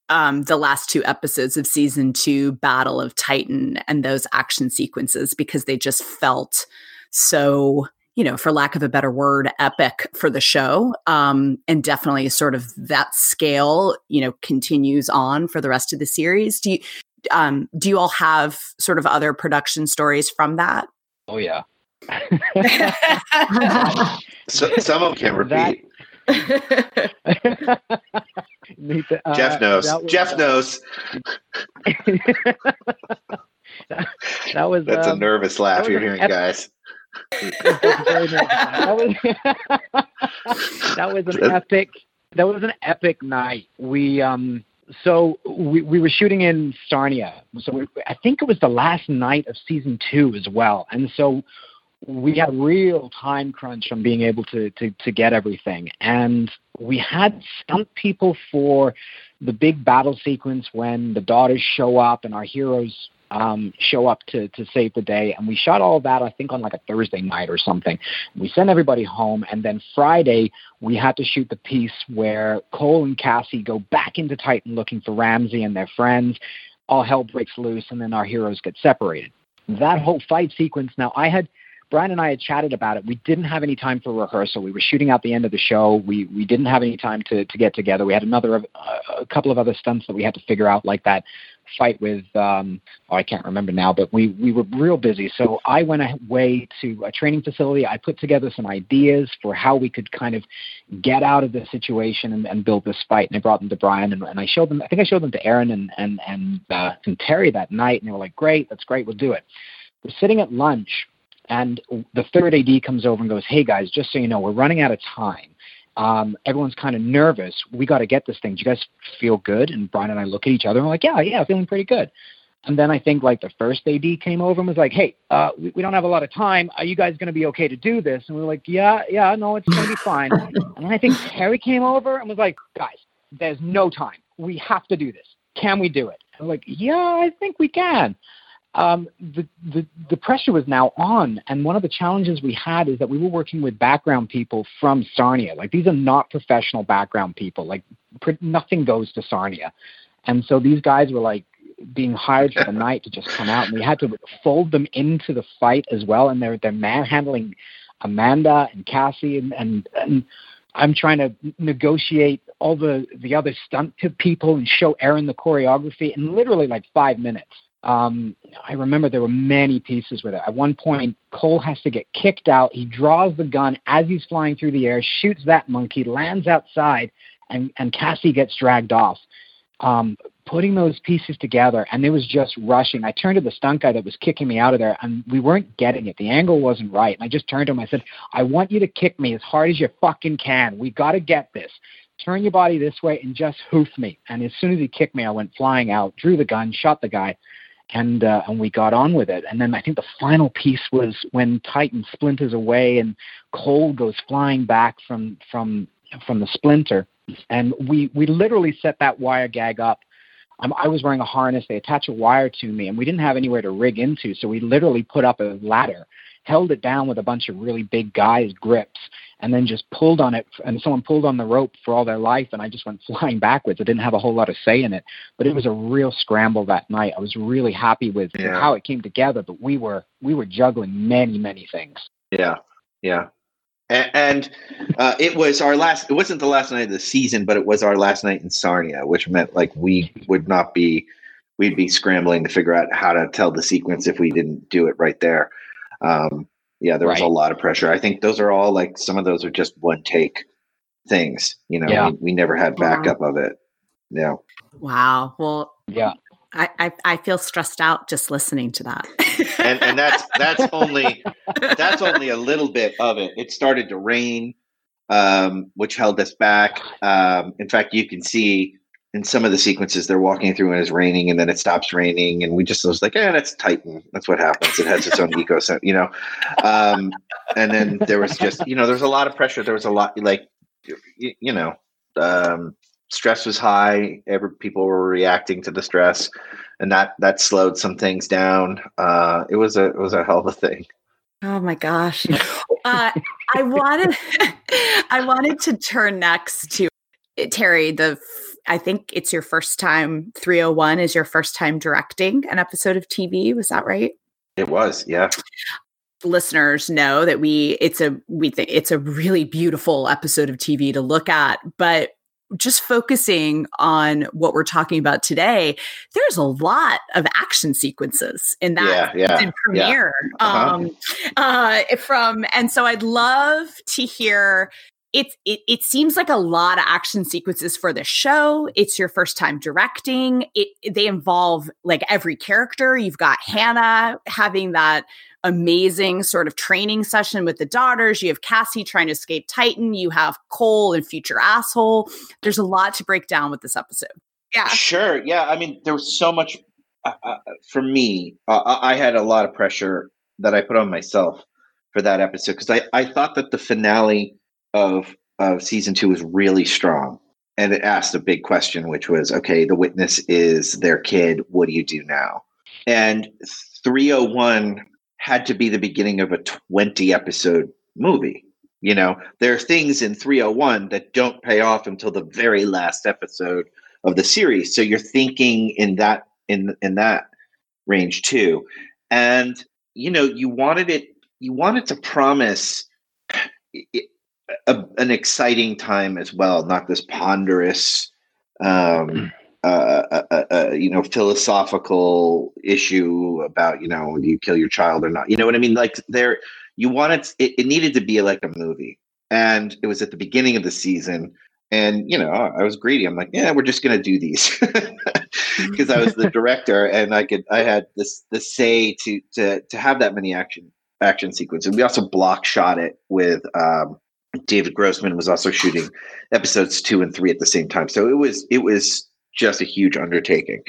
um, the last two episodes of season two, Battle of Titan, and those action sequences because they just felt so, you know, for lack of a better word, epic for the show. Um, and definitely sort of that scale, you know, continues on for the rest of the series. Do you, um, do you all have sort of other production stories from that? Oh, yeah. So, some of them can't repeat. to, uh, Jeff knows. Was, Jeff uh, knows. that, was. That's um, a nervous laugh you're hearing, guys. that was, [laughs] that was an epic. That was an epic night. We um. So we, we were shooting in Sarnia. So we, I think it was the last night of season two as well. And so we had real time crunch on being able to, to, to get everything. And we had stunt people for the big battle sequence when the daughters show up and our heroes um, show up to, to save the day. And we shot all that, I think, on like a Thursday night or something. We sent everybody home. And then Friday, we had to shoot the piece where Cole and Cassie go back into Titan looking for Ramse and their friends. All hell breaks loose, and then our heroes get separated. That whole fight sequence. Now, I had Brian and I had chatted about it. We didn't have any time for rehearsal. We were shooting out the end of the show. We we didn't have any time to to get together. We had another uh, a couple of other stunts that we had to figure out, like that fight with um oh I can't remember now, but we we were real busy. So I went away to a training facility. I put together some ideas for how we could kind of get out of the situation and, and build this fight. And I brought them to Brian and, and I showed them. I think I showed them to Aaron and and and, uh, and Terry that night, and they were like, "Great, that's great. We'll do it." We're sitting at lunch And the third AD comes over and goes, "Hey guys, just so you know, we're running out of time. Um, everyone's kind of nervous. We got to get this thing. Do you guys feel good?" And Brian and I look at each other and we're like, "Yeah, yeah, feeling pretty good." And then I think like the first AD came over and was like, "Hey, uh, we, we don't have a lot of time. Are you guys going to be okay to do this?" And we are like, "Yeah, yeah, no, it's going to be fine." and then I think Terry came over and was like, "Guys, there's no time. We have to do this. Can we do it?" I'm like, "Yeah, I think we can." Um, the, the the pressure was now on, and one of the challenges we had is that we were working with background people from Sarnia. Like these are not professional background people. Like pr- nothing goes to Sarnia, and so these guys were like being hired for the [laughs] night to just come out, and we had to fold them into the fight as well. And they're they're manhandling Amanda and Cassie, and and, and I'm trying to negotiate all the the other stunt people and show Aaron the choreography in literally like five minutes. Um, I remember there were many pieces with it. At one point, Cole has to get kicked out. He draws the gun as he's flying through the air, shoots that monkey, lands outside, and, and Cassie gets dragged off um, putting those pieces together, and it was just rushing. I turned to the stunt guy that was kicking me out of there, and we weren't getting it. The angle wasn't right. And I just turned to him. I said, I want you to kick me as hard as you fucking can. We got to get this. Turn your body this way and just hoof me. And as soon as he kicked me, I went flying out, drew the gun, shot the guy, and uh, and we got on with it. And then I think the final piece was when Titan splinters away and Cole goes flying back from from from the splinter and we we literally set that wire gag up. Um, I was wearing a harness. They attach a wire to me, and we didn't have anywhere to rig into, so we literally put up a ladder, held it down with a bunch of really big guys' grips, and then just pulled on it. And someone pulled on the rope for all their life, and I just went [laughs] flying backwards. I didn't have a whole lot of say in it, but it was a real scramble that night. I was really happy with yeah. how it came together, but we were we were juggling many many things. Yeah, yeah and uh, it was our last it wasn't the last night of the season but it was our last night in sarnia which meant like we would not be we'd be scrambling to figure out how to tell the sequence if we didn't do it right there um, yeah there was right. a lot of pressure i think those are all like some of those are just one take things you know yeah. we, we never had backup of it yeah wow well yeah I, I, I feel stressed out just listening to that. and, and that's [laughs] that's only that's only a little bit of it. It started to rain, um, which held us back. Um, in fact, you can see in some of the sequences they're walking through and it's raining, and then it stops raining, and we just was like, "Yeah, that's Titan. That's what happens. It has its own [laughs] ecosystem, you know." Um, and then there was just you know, there's a lot of pressure. There was a lot like you, you know. Um, stress was high. Every people were reacting to the stress, and that that slowed some things down. Uh, it was a it was a hell of a thing. Oh my gosh! [laughs] Uh, I wanted [laughs] I wanted to turn next to Terry. The I think it's your first time. 301 is your first time directing an episode of TV. Was that right? It was, yeah listeners know that we it's a we think it's a really beautiful episode of TV to look at but just focusing on what we're talking about today, there's a lot of action sequences in that yeah, yeah, premiere. Yeah. Uh-huh. Um, uh, from and so I'd love to hear. It, it, it seems like a lot of action sequences for the show. It's your first time directing. It, they involve like every character. You've got Hannah having that amazing sort of training session with the daughters. You have Cassie trying to escape Titan. You have Cole and future asshole. There's a lot to break down with this episode. Yeah. Sure. Yeah. I mean, there was so much uh, uh, for me. Uh, I had a lot of pressure that I put on myself for that episode because I, I thought that the finale of of season two was really strong. And it asked a big question, which was okay, the witness is their kid. What do you do now? And 301 had to be the beginning of a 20 episode movie. You know, there are things in 301 that don't pay off until the very last episode of the series. So you're thinking in that in in that range too. And you know, you wanted it you wanted to promise a, an exciting time as well, not this ponderous um uh, a, a, you know philosophical issue about you know do you kill your child or not you know what i mean? Like there you wanted it, it needed to be like a movie. And it was at the beginning of the season and you know i was greedy. I'm like yeah we're just going to do these. [laughs] Because i was the director and i could i had this the say to to to have that many action action sequence. And we also block shot it with um, David Grossman was also shooting episodes two and three at the same time. So it was it was just a huge undertaking.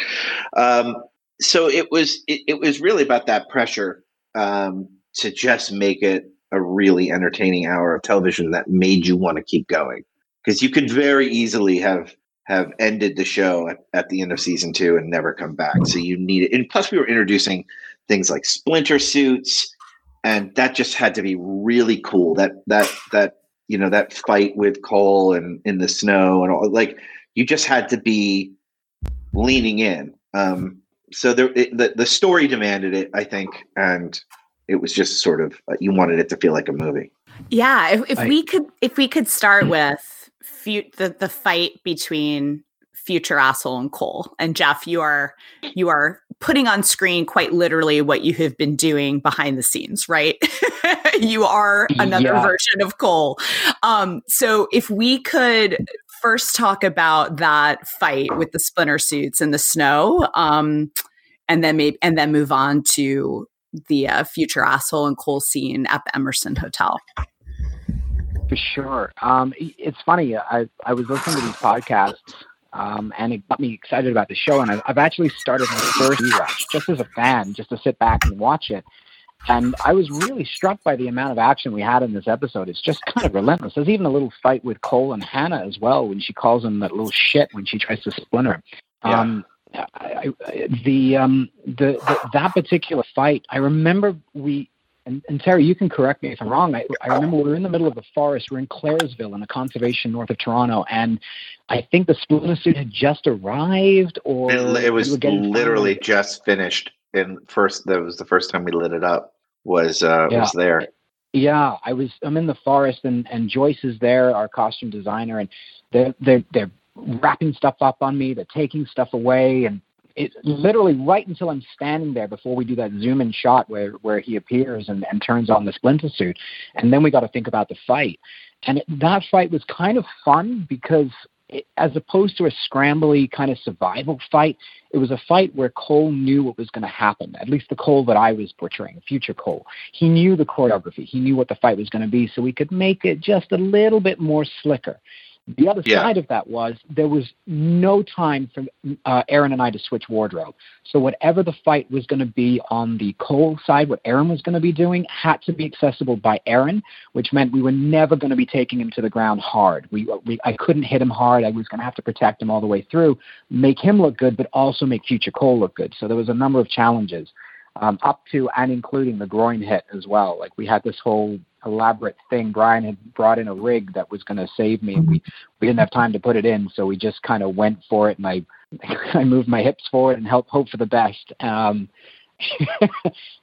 Um, so it was it, it, was really about that pressure um, to just make it a really entertaining hour of television that made you want to keep going because you could very easily have have ended the show at, at the end of season two and never come back. So you need it. And plus, we were introducing things like splinter suits, and that just had to be really cool. That that that you know that fight with Cole and in the snow and all like you just had to be leaning in. Um, so there, it, the the story demanded it, I think, and it was just sort of uh, you wanted it to feel like a movie. Yeah, if, if I, we could if we could start with fu- the the fight between future asshole and Cole and Jeff, you are you are putting on screen quite literally what you have been doing behind the scenes, right? [laughs] you are another yeah. version of Cole. Um, so if we could first talk about that fight with the splinter suits in the snow, um, and then maybe and then move on to the uh, future asshole and Cole scene at the Emerson Hotel. For sure. Um, it's funny. I I was listening to these podcasts, um, and it got me excited about the show. And I've, I've actually started my first rewatch just as a fan, just to sit back and watch it. And I was really struck by the amount of action we had in this episode. It's just kind of relentless. There's even a little fight with Cole and Hannah as well when she calls him that little shit when she tries to splinter. him. Yeah. Um, I, I, the, um, the, the that particular fight, I remember we and, and Terry, you can correct me if I'm wrong. I, I remember we were in the middle of the forest. We're in Claresville in a conservation north of Toronto, and I think the splinter suit had just arrived, or it, it was literally fired. just finished. And first, that was the first time we lit it up. Was uh, yeah. was there? Yeah, I was. I'm in the forest, and and Joyce is there, our costume designer, and they're they're they're wrapping stuff up on me. They're taking stuff away, and it literally right until I'm standing there before we do that zoom in shot where where he appears and, and turns on the splinter suit, and then we got to think about the fight. And it, that fight was kind of fun because it, as opposed to a scrambly kind of survival fight, it was a fight where Cole knew what was going to happen. At least the Cole that I was portraying, future Cole, he knew the choreography. He knew what the fight was going to be, so we could make it just a little bit more slicker. The other yeah. side of that was there was no time for uh, Aaron and I to switch wardrobe. So whatever the fight was going to be on the Cole side, what Aaron was going to be doing had to be accessible by Aaron, which meant we were never going to be taking him to the ground hard. We, we I couldn't hit him hard. I was going to have to protect him all the way through, make him look good, but also make future Cole look good. So there was a number of challenges. Um, up to and including the groin hit as well. Like we had this whole elaborate thing. Brian had brought in a rig that was going to save me, and we we didn't have time to put it in, so we just kind of went for it, and I [laughs] I moved my hips forward and helped hope for the best. Um, [laughs]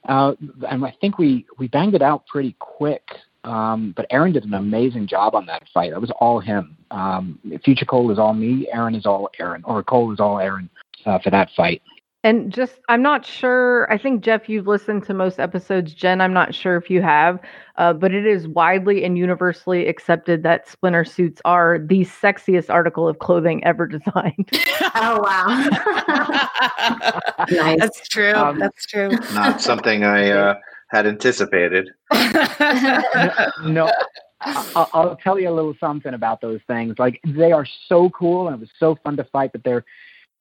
uh, and I think we we banged it out pretty quick. Um, but Aaron did an amazing job on that fight. That was all him. Um, Future Cole is all me. Aaron is all Aaron, or Cole is all Aaron uh, for that fight. And just, I'm not sure. I think, Jeff, you've listened to most episodes. Jen, I'm not sure if you have, uh, but it is widely and universally accepted that splinter suits are the sexiest article of clothing ever [laughs] designed. oh, wow. [laughs] nice. That's true. Um, That's true. Not something I uh, had anticipated. [laughs] no. I'll, I'll tell you a little something about those things. Like they are so cool, and it was so fun to fight. But they're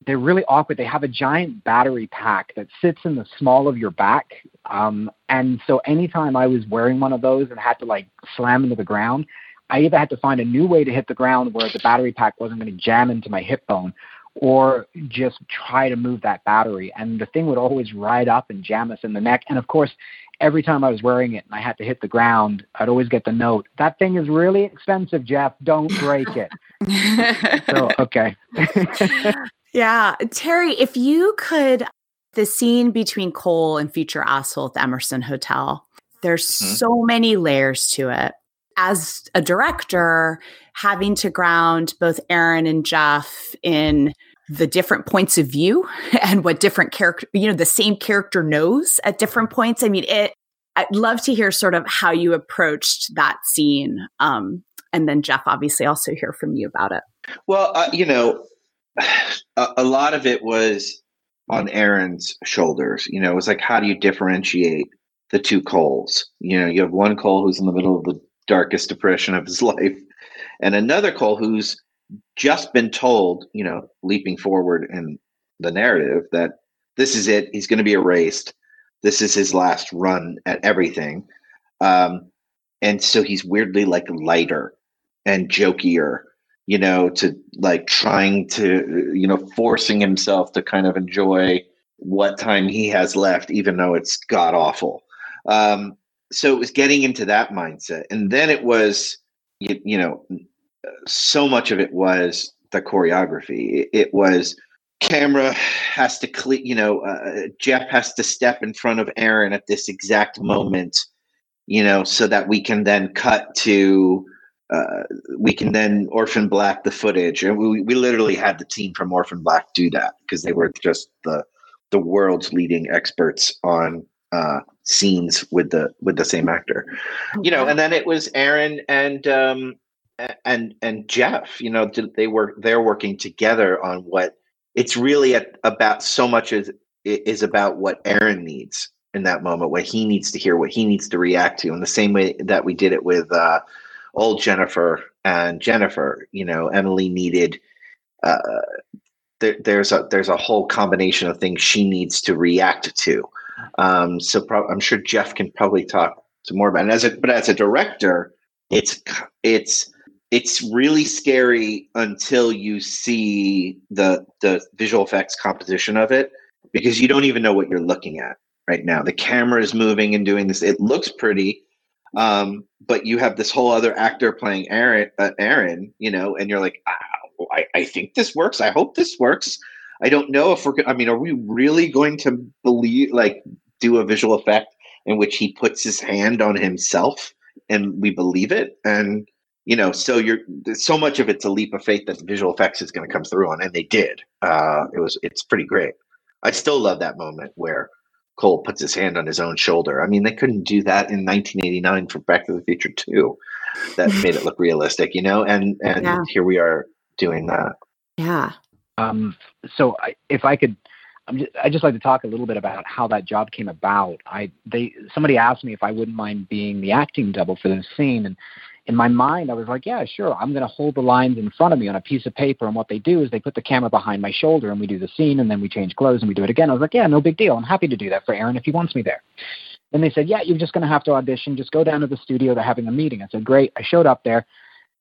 they're really awkward. They have a giant battery pack that sits in the small of your back. Um, and so anytime I was wearing one of those and had to like slam into the ground, I either had to find a new way to hit the ground where the battery pack wasn't going to jam into my hip bone or just try to move that battery. And the thing would always ride up and jam us in the neck. And of course, every time I was wearing it and I had to hit the ground, I'd always get the note, that thing is really expensive, Jeff. Don't break it. [laughs] so, okay. [laughs] Yeah. Terry, if you could, the scene between Cole and future asshole at the Emerson Hotel, there's mm-hmm. so many layers to it. As a director, having to ground both Aaron and Jeff in the different points of view [laughs] and what different character, you know, the same character knows at different points. I mean, it, I'd love to hear sort of how you approached that scene. Um, and then Jeff, obviously, also hear from you about it. Well, uh, you know, a, a lot of it was on Aaron's shoulders. You know, it was like, how do you differentiate the two Coles. You know, you have one Cole who's in the middle of the darkest depression of his [laughs] life, and another Cole who's just been told, you know, leaping forward in the narrative that this is it. He's going to be erased. This is his last run at everything. Um, and so he's weirdly like lighter and jokier, you know, to like trying to, you know, forcing himself to kind of enjoy what time he has left, even though it's god awful. Um, so it was getting into that mindset. And then it was, you, you know, so much of it was the choreography. It, it was camera has to cle- you know uh, jeff has to step in front of aaron at this exact moment you know so that we can then cut to uh, we can then orphan black the footage. And we, we literally had the team from orphan black do that because they were just the the world's leading experts on uh, scenes with the with the same actor. You know and then it was aaron and um and and jeff you know they were they're working together on what it's really a, about so much as is about what Aaron needs in that moment, what he needs to hear, what he needs to react to, in the same way that we did it with uh, old Jennifer and Jennifer. You know, Emily needed. Uh, there, there's a there's a whole combination of things she needs to react to. Um, so pro- I'm sure Jeff can probably talk to more about it. As a, but as a director, it's it's it's really scary until you see the the visual effects composition of it because you don't even know what you're looking at right now. The camera is moving and doing this. It looks pretty, um, but you have this whole other actor playing Aaron, uh, Aaron, you know, and you're like, oh, I, I think this works. I hope this works. I don't know if we're. I mean, are we really going to believe like do a visual effect in which he puts his hand on himself and we believe it and you know, so you're so much of it's a leap of faith that the visual effects is going to come through on, and they did. Uh, it was it's pretty great. I still love that moment where Cole puts his hand on his own shoulder. I mean, they couldn't do that in 1989 for Back to the Future 2. That [laughs] made it look realistic, you know. And and yeah. here we are doing that. Yeah. Um. So I, if I could. I'm just, I just like to talk a little bit about how that job came about. I they somebody asked me if I wouldn't mind being the acting double for this scene, and in my mind, I was like, yeah, sure. I'm going to hold the lines in front of me on a piece of paper. And what they do is they put the camera behind my shoulder and we do the scene and then we change clothes and we do it again. I was like, yeah, no big deal. I'm happy to do that for Aaron if he wants me there. Then they said, yeah, you're just going to have to audition. Just go down to the studio. They're having a meeting. I said, great. I showed up there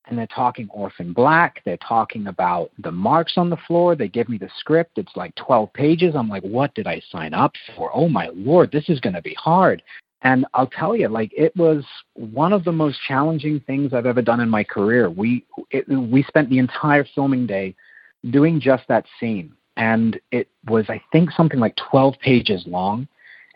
and they're talking Orphan Black. They're talking about the marks on the floor. They give me the script. It's like 12 pages. I'm like, what did I sign up for? Oh my Lord, this is going to be hard. And I'll tell you, like it was one of the most challenging things I've ever done in my career. We it, we spent the entire filming day doing just that scene, and it was I think something like 12 pages long.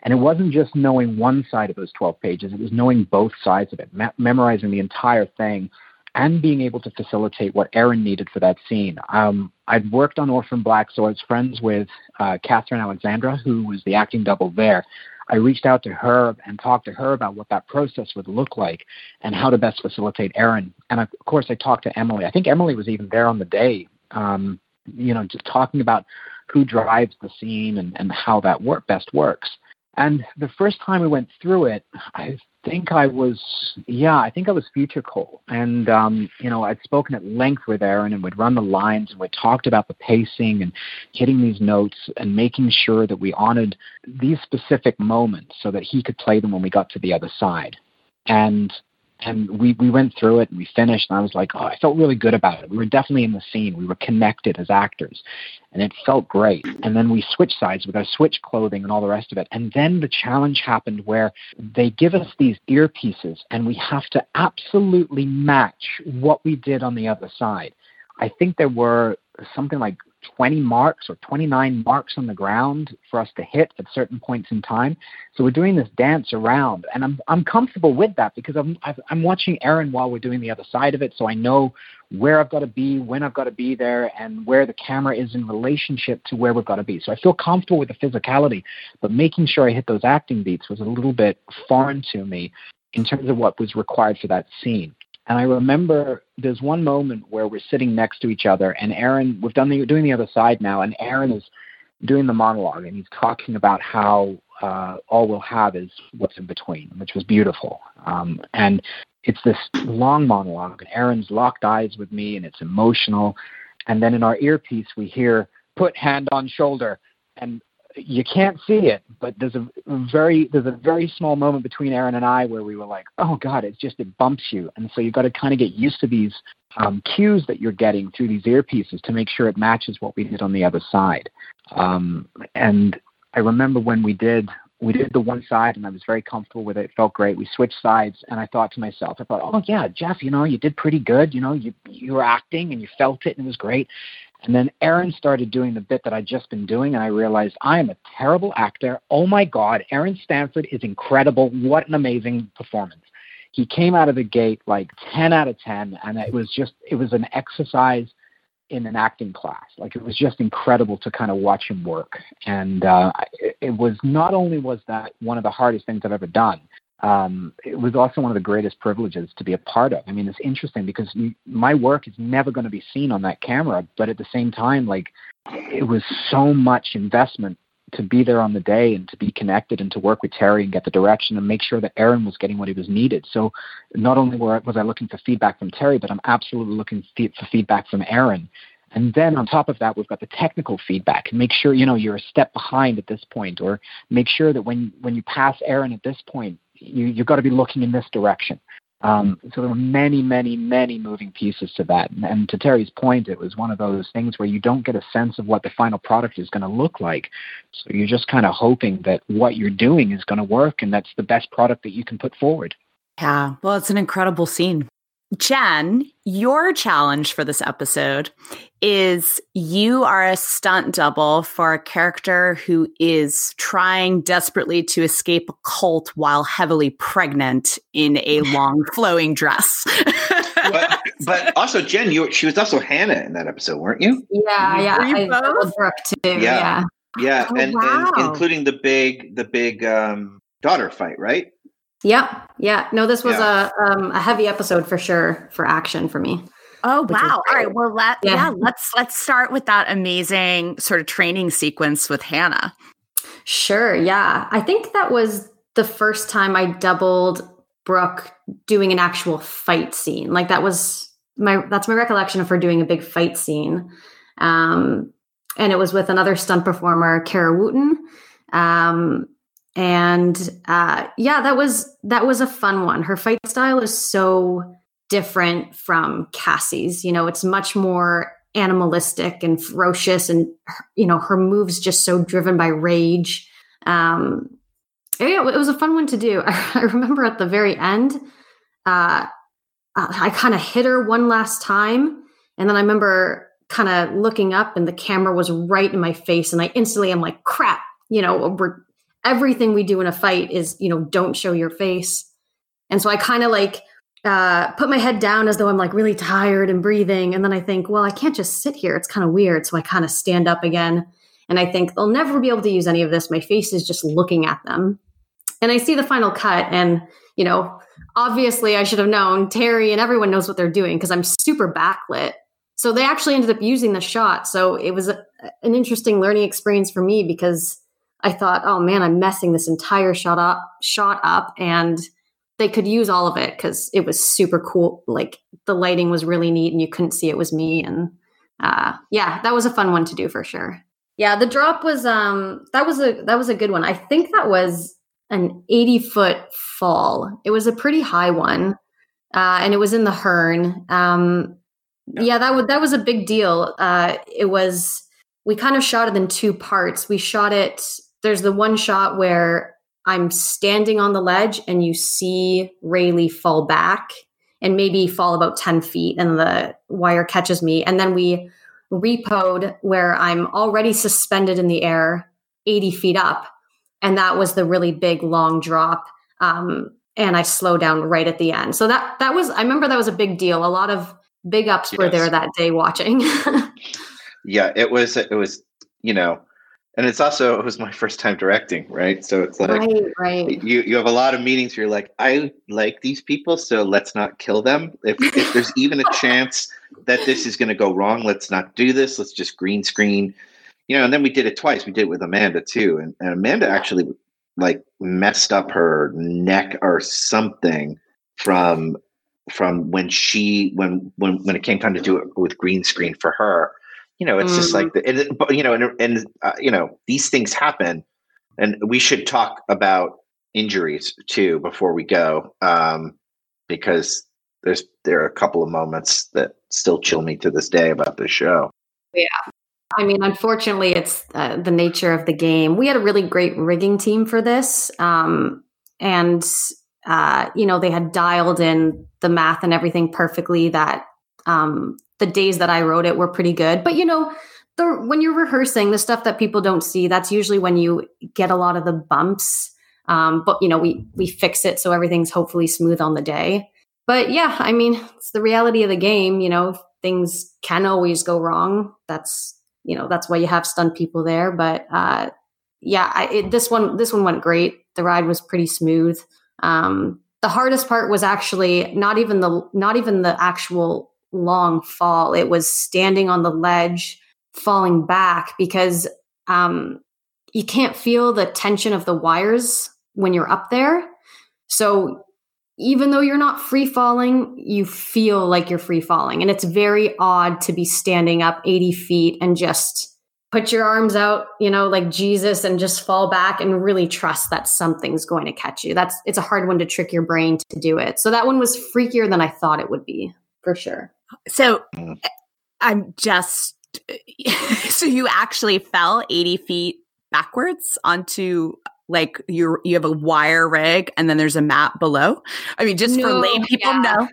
And it wasn't just knowing one side of those 12 pages; it was knowing both sides of it, me- memorizing the entire thing, and being able to facilitate what Aaron needed for that scene. Um, I'd worked on Orphan Black, so I was friends with uh, Kathryn Alexandre, who was the acting double there. I reached out to her and talked to her about what that process would look like and how to best facilitate Aaron. And of course, I talked to Emily. I think Emily was even there on the day, um, you know, just talking about who drives the scene and, and how that work best works. And the first time we went through it, I think I was, yeah, I think I was future Cole. And, um, you know, I'd spoken at length with Aaron and we'd run the lines and we talked about the pacing and hitting these notes and making sure that we honored these specific moments so that he could play them when we got to the other side. And and we we went through it and we finished and I was like, oh, I felt really good about it. We were definitely in the scene. We were connected as actors, and it felt great. And then we switched sides with our switch clothing and all the rest of it. And then the challenge happened where they give us these earpieces and we have to absolutely match what we did on the other side. I think there were something like 20 marks or 29 marks on the ground for us to hit at certain points in time. So we're doing this dance around, and I'm I'm comfortable with that because I'm I'm watching Aaron while we're doing the other side of it, so I know where I've got to be, when I've got to be there, and where the camera is in relationship to where we've got to be. So I feel comfortable with the physicality, but making sure I hit those acting beats was a little bit foreign to me in terms of what was required for that scene. And I remember there's one moment where we're sitting next to each other, and Aaron, we've done the doing the other side now, and Aaron is doing the monologue, and he's talking about how uh, all we'll have is what's in between, which was beautiful. Um, and it's this long monologue, and Aaron's locked eyes with me, and it's emotional. And then in our earpiece, we hear "put hand on shoulder," and you can't see it, but there's a very there's a very small moment between Aaron and I where we were like, oh God, it's just it bumps you, and so you've got to kind of get used to these um, cues that you're getting through these earpieces to make sure it matches what we did on the other side. Um, and I remember when we did we did the one side and I was very comfortable with it. It felt great. We switched sides and I thought to myself, I thought, oh yeah, Jeff, you know, you did pretty good. You know, you you were acting and you felt it and it was great. And then Aaron started doing the bit that I'd just been doing, and I realized I am a terrible actor. Oh my God, Aaron Stanford is incredible. What an amazing performance. He came out of the gate like 10 out of 10, and it was just, it was an exercise in an acting class. Like it was just incredible to kind of watch him work. And uh, it, it was not only was that one of the hardest things I've ever done, um, it was also one of the greatest privileges to be a part of. I mean, it's interesting because my work is never going to be seen on that camera, but at the same time, like it was so much investment to be there on the day and to be connected and to work with Terry and get the direction and make sure that Aaron was getting what he was needed. So not only was I looking for feedback from Terry, but I'm absolutely looking for feedback from Aaron. And then on top of that, we've got the technical feedback. Make sure you know you're a step behind at this point, or make sure that when when you pass Aaron at this point, you, you've got to be looking in this direction. Um, so there were many, many, many moving pieces to that. And, and, to Terry's point, it was one of those things where you don't get a sense of what the final product is going to look like. So you're just kind of hoping that what you're doing is going to work and that's the best product that you can put forward. Yeah, well, it's an incredible scene. Jen, your challenge for this episode is you are a stunt double for a character who is trying desperately to escape a cult while heavily pregnant in a [laughs] long flowing dress. but, but, also, Jen, you she was also Hannah in that episode, weren't you? Yeah, yeah. I both? Brooke too. Yeah, yeah, yeah. Oh, and, wow. and including the big the big um, daughter fight, right? Yeah, yeah. No, this was yeah. a um, a heavy episode for sure for action for me. Oh wow! All right, well let yeah. yeah let's let's start with that amazing sort of training sequence with Hannah. Sure. Yeah, I think that was the first time I doubled Brooke doing an actual fight scene. Like that was my that's my recollection of her doing a big fight scene. Um, and it was with another stunt performer, Kara Wooten. Um, and uh, yeah that was that was a fun one. Her fight style is so different from cassie's. You know it's much more animalistic and ferocious and you know her moves just so driven by rage. Um yeah, it was a fun one to do. [laughs] I remember at the very end uh i kind of hit her one last time. And then i remember kind of looking up and the camera was right in my face and i instantly i'm like crap you know we're everything we do in a fight is, you know, don't show your face. And so I kind of like uh, put my head down as though I'm like really tired and breathing. And then I think, well, I can't just sit here. It's kind of weird. So I kind of stand up again. And I think they'll never be able to use any of this. My face is just looking at them. And I see the final cut. And, you know, obviously I should have known Terry and everyone knows what they're doing because I'm super backlit. So they actually ended up using the shot. So it was a, an interesting learning experience for me because I thought, oh man, I'm messing this entire shot up, shot up, and they could use all of it because it was super cool. Like the lighting was really neat, and you couldn't see it was me. And uh, yeah, that was a fun one to do for sure. Yeah, the drop was um that was a that was a good one. I think that was an 80 foot fall. It was a pretty high one, uh, and it was in the Hearn. Um, yeah, that was that was a big deal. Uh, it was we kind of shot it in two parts. We shot it there's the one shot where I'm standing on the ledge and you see Railly fall back and maybe fall about 10 feet and the wire catches me. And then we repoed where I'm already suspended in the air 80 feet up. And that was the really big long drop. Um, and I slow down right at the end. So that that was I remember that was a big deal. A lot of big ups yes. were there that day watching. [laughs] yeah, it was it was, you know, and it's also it was my first time directing right? So it's like right, right. you you have a lot of meetings where you're like i like these people so let's not kill them. If, if there's [laughs] even a chance that this is going to go wrong let's not do this. Let's just green screen. You know and then we did it twice. We did it with amanda too. And, and amanda actually like messed up her neck or something from from when she when when when it came time to do it with green screen for her you know it's mm. just like the, and, you know and, and uh, you know these things happen and we should talk about injuries too before we go um because there's there are a couple of moments that still chill me to this day about this show yeah I mean, unfortunately, it's uh, the nature of the game. We had a really great rigging team for this. Um, and uh, you know, they had dialed in the math and everything perfectly that um, the days that I wrote it were pretty good. But, you know, the, when you're rehearsing, the stuff that people don't see, that's usually when you get a lot of the bumps. Um, but, you know, we, we fix it so everything's hopefully smooth on the day. But yeah, I mean, it's the reality of the game. You know, things can always go wrong. That's, you know, that's why you have stunt people there. But, uh, yeah, I, it, this one, this one went great. The ride was pretty smooth. Um, the hardest part was actually not even the not even the actual long fall. It was standing on the ledge, falling back because um, you can't feel the tension of the wires when you're up there. So even though you're not free falling, you feel like you're free falling. And it's very odd to be standing up 80 feet and just put your arms out, you know, like Jesus and just fall back and really trust that something's going to catch you. That's it's a hard one to trick your brain to do it. So that one was freakier than I thought it would be, for sure. So I'm just [laughs] so you actually fell 80 feet backwards onto like you you have a wire rig and then there's a mat below. I mean, just no, for lay people, yeah. no.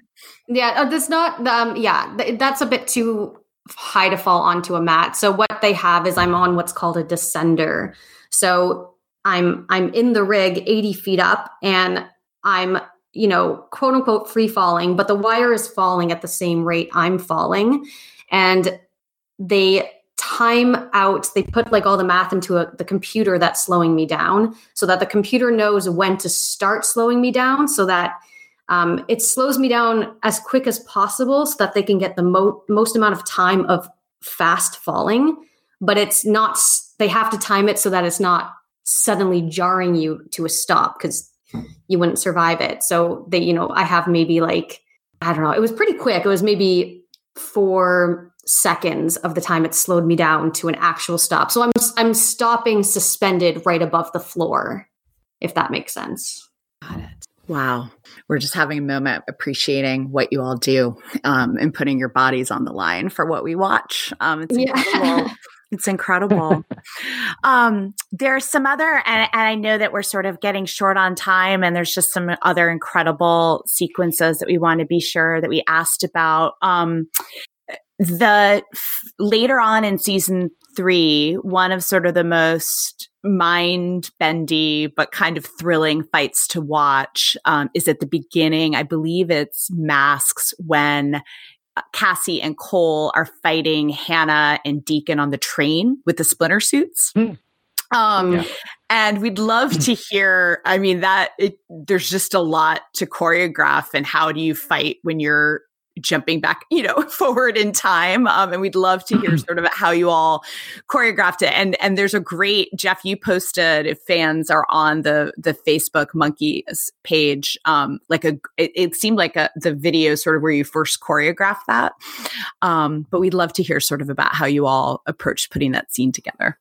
Yeah, uh, that's not. Um, yeah, th- that's a bit too high to fall onto a mat. So what they have is I'm on what's called a descender. So I'm I'm in the rig 80 feet up and I'm you know quote unquote free falling, but the wire is falling at the same rate I'm falling, and they time out they put like all the math into a, the computer that's slowing me down so that the computer knows when to start slowing me down so that um, it slows me down as quick as possible so that they can get the mo- most amount of time of fast falling. But it's not they have to time it so that it's not suddenly jarring you to a stop because you wouldn't survive it so they you know i have maybe like i don't know it was pretty quick it was maybe four seconds of the time it slowed me down to an actual stop so i'm i'm stopping suspended right above the floor if that makes sense got it Wow. We're just having a moment appreciating what you all do um, and putting your bodies on the line for what we watch. Um, it's yeah. [laughs] it's incredible. um, there's some other, and, and, I know that we're sort of getting short on time, and there's just some other incredible sequences that we want to be sure that we asked about. Um, the later on in season three, one of sort of the most mind bendy but kind of thrilling fights to watch um, is at the beginning. I believe it's masks when Cassie and Cole are fighting Hannah and Deacon on the train with the splinter suits. Mm. Um, yeah. and we'd love to hear, I mean, that it, there's just a lot to choreograph and how do you fight when you're jumping back, you know, [laughs] forward in time. Um, and we'd love to hear sort of how you all choreographed it. And and there's a great Jeff. You posted if fans are on the the Facebook Monkeys page, um, like a it, it seemed like a the video sort of where you first choreographed that. Um, but we'd love to hear sort of about how you all approached putting that scene together.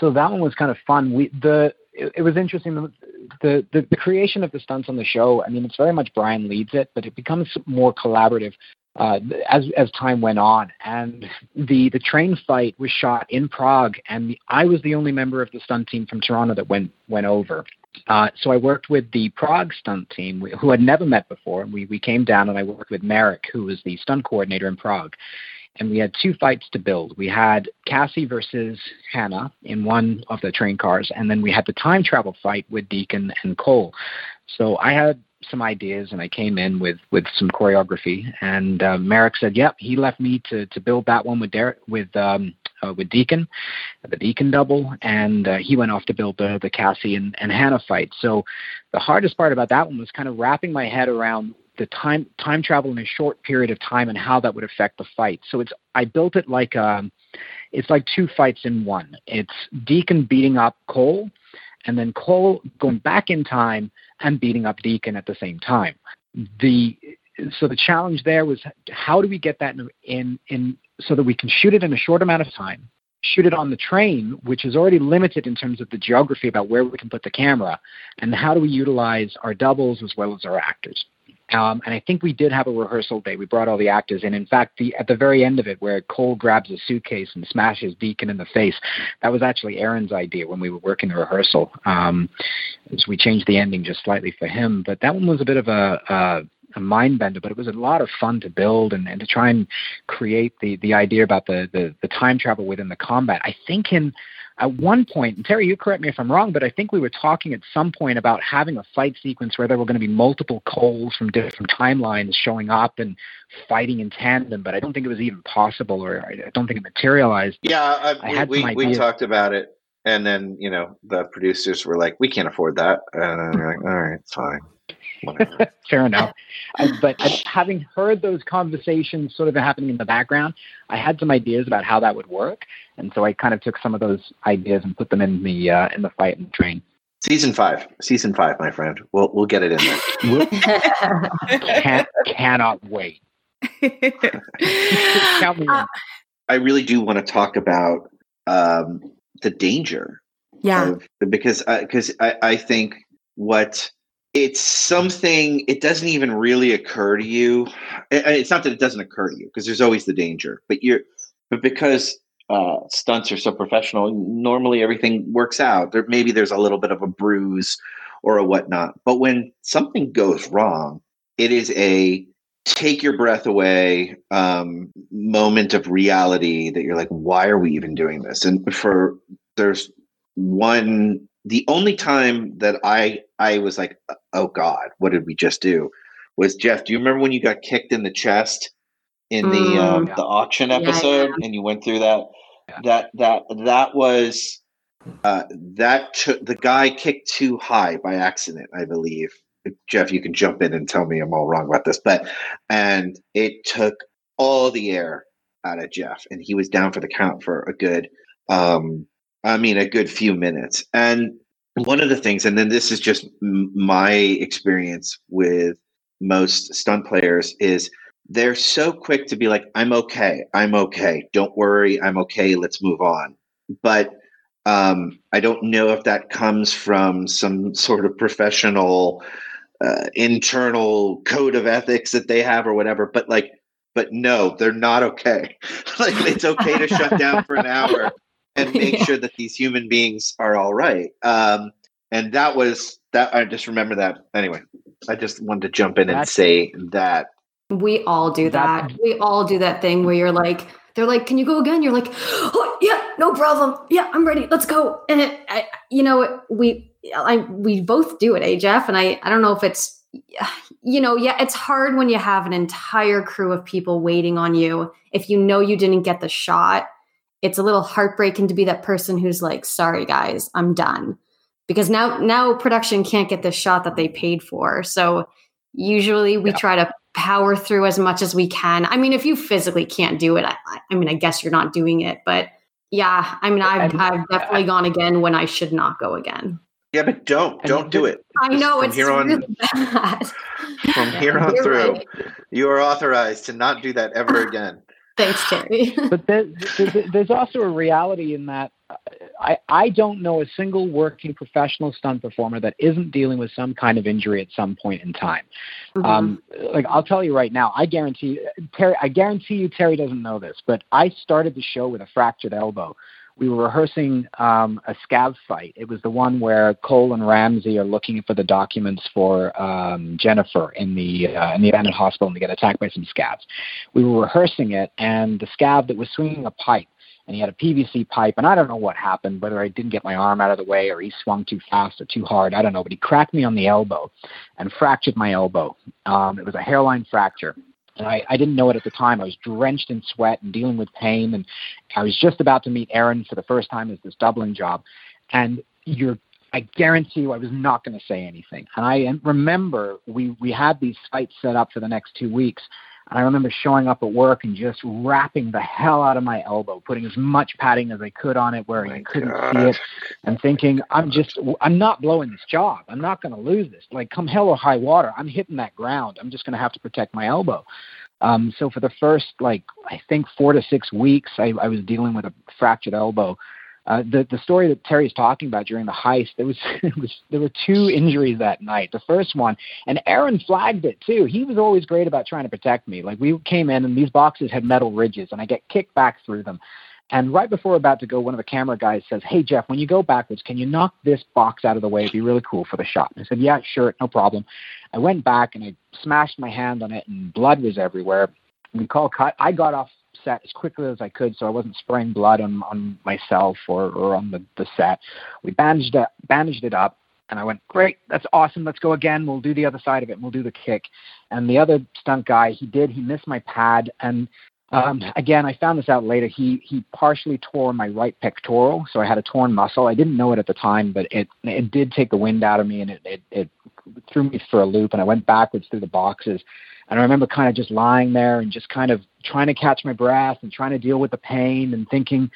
So that one was kind of fun. We the it, it was interesting. The, the, the creation of the stunts on the show. I mean, it's very much Brian leads it, but it becomes more collaborative uh, as as time went on. And the the train fight was shot in Prague, and the, I was the only member of the stunt team from Toronto that went went over. Uh, so I worked with the Prague stunt team, who had never met before. and We we came down, and I worked with Merrick, who was the stunt coordinator in Prague and we had two fights to build. We had Cassie versus Hannah in one of the train cars, and then we had the time travel fight with Deacon and Cole. So I had some ideas, and I came in with with some choreography. And uh, Merrick said, "Yep." He left me to to build that one with Derek with um, uh, with Deacon, the Deacon double, and uh, he went off to build the the Cassie and, and Hannah fight. So the hardest part about that one was kind of wrapping my head around the time time travel in a short period of time and how that would affect the fight. So it's I built it like um it's like two fights in one. It's Deacon beating up Cole and then Cole going back in time and beating up Deacon at the same time. The so the challenge there was how do we get that in, in, in so that we can shoot it in a short amount of time, shoot it on the train, which is already limited in terms of the geography about where we can put the camera, and how do we utilize our doubles as well as our actors. Um, and I think we did have a rehearsal day. We brought all the actors in. In fact, the at the very end of it, where Cole grabs a suitcase and smashes Deacon in the face, that was actually Aaron's idea when we were working the rehearsal. Um, so we changed the ending just slightly for him. But that one was a bit of a, a a mind bender, but it was a lot of fun to build and, and to try and create the the idea about the, the the time travel within the combat. I think in at one point, and Terry, you correct me if I'm wrong, but I think we were talking at some point about having a fight sequence where there were going to be multiple Coles from different timelines showing up and fighting in tandem, but I don't think it was even possible, or I don't think it materialized. Yeah, I, I had we, we talked about it, and then you know the producers were like, "We can't afford that," and I'm like, "All right, fine." [laughs] Fair enough. but having heard those conversations sort of happening in the background, I had some ideas about how that would work, and so I kind of took some of those ideas and put them in the uh, in the fight and train. Season five, season five, my friend. We'll we'll get it in there. [laughs] Can't, cannot wait. [laughs] uh, I really do want to talk about um, the danger. Yeah. Of, because because uh, I, I think what it's something it doesn't even really occur to you. It's not that it doesn't occur to you because there's always the danger but you're but because uh, stunts are so professional normally everything works out. There maybe there's a little bit of a bruise or a whatnot but when something goes wrong it is a take your breath away um, moment of reality that you're like why are we even doing this? And for there's one the only time that I I was like, oh God, what did we just do? Was Jeff? Do you remember when you got kicked in the chest in the mm, um, yeah. the auction episode, yeah, yeah. and you went through that? That that that was uh, that took the guy kicked too high by accident, I believe. Jeff, you can jump in and tell me I'm all wrong about this, but and it took all the air out of Jeff, and he was down for the count for a good um, I mean, a good few minutes. And one of the things, and then this is just my experience with most stunt players, is they're so quick to be like, I'm okay, I'm okay, don't worry, I'm okay, let's move on. But um, I don't know if that comes from some sort of professional uh, internal code of ethics that they have or whatever. But like, but no, they're not okay. [laughs] like, it's okay to shut down for an hour [laughs] and [laughs] make yeah. sure that these human beings are all right. Um, and that was that. I just remember that. Anyway, I just wanted to jump in and say that we all do that. that. We all do that thing where you're like, they're like, "Can you go again?" You're like, [gasps] "Oh yeah, no problem. Yeah, I'm ready. Let's go." And it, I, you know, we, I, we both do it, eh, Jeff? And I, I don't know if it's, [sighs] you know, yeah, it's hard when you have an entire crew of people waiting on you. If you know you didn't get the shot, it's a little heartbreaking to be that person who's like, sorry guys, I'm done. Because now now production can't get the shot that they paid for. So usually we yeah. try to power through as much as we can. I mean, if you physically can't do it, I, I mean, I guess you're not doing it. But yeah, I mean, I've, I've definitely gone again when I should not go again. Yeah, but don't don't do it. I know from it's here on, really [laughs] bad. From here on through, right. you are authorized to not do that ever again. Thanks, Terry. [laughs] but there, there's also a reality in that uh, I, I don't know a single working professional stunt performer that isn't dealing with some kind of injury at some point in time. Mm-hmm. Um, like I'll tell you right now, I guarantee Terry. I guarantee you, Terry doesn't know this, but I started the show with a fractured elbow we were rehearsing um, a scav fight. It was the one where Cole and Ramse are looking for the documents for um, Jennifer in the uh, in the abandoned hospital, and they get attacked by some scavs. We were rehearsing it, and the scav that was swinging a pipe, and he had a PVC pipe, and I don't know what happened, whether I didn't get my arm out of the way or he swung too fast or too hard, I don't know, but he cracked me on the elbow and fractured my elbow. Um, it was a hairline fracture and I, I didn't know it at the time. I was drenched in sweat and dealing with pain, and I was just about to meet Aaron for the first time as this doubling job. And you're, I guarantee you, I was not going to say anything. And I remember we we had these fights set up for the next two weeks, I remember showing up at work and just wrapping the hell out of my elbow, putting as much padding as I could on it where Oh you couldn't God. see it, and thinking, I'm just, I'm not blowing this job. I'm not going to lose this. Like, come hell or high water, I'm hitting that ground. I'm just going to have to protect my elbow. Um, so for the first, like, I think four to six weeks, I, I was dealing with a fractured elbow. Uh, the the story that Terry's talking about during the heist, there was, [laughs] was there were two injuries that night. The first one, and Aaron flagged it too. He was always great about trying to protect me. Like we came in and these boxes had metal ridges, and I get kicked back through them. And right before we're about to go, one of the camera guys says, "Hey Jeff, when you go backwards, can you knock this box out of the way? It'd be really cool for the shot." I said, "Yeah, sure, no problem." I went back and I smashed my hand on it, and blood was everywhere. We call cut. I got off set as quickly as I could, so I wasn't spraying blood on on myself or or on the the set. We bandaged it, bandaged it up, and I went, "Great, that's awesome. Let's go again. We'll do the other side of it. and We'll do the kick." And the other stunt guy, he did. He missed my pad, and um, again, I found this out later. He he partially tore my right pectoral, so I had a torn muscle. I didn't know it at the time, but it it did take the wind out of me, and it it, it threw me for a loop, and I went backwards through the boxes. And I remember kind of just lying there and just kind of trying to catch my breath and trying to deal with the pain and thinking,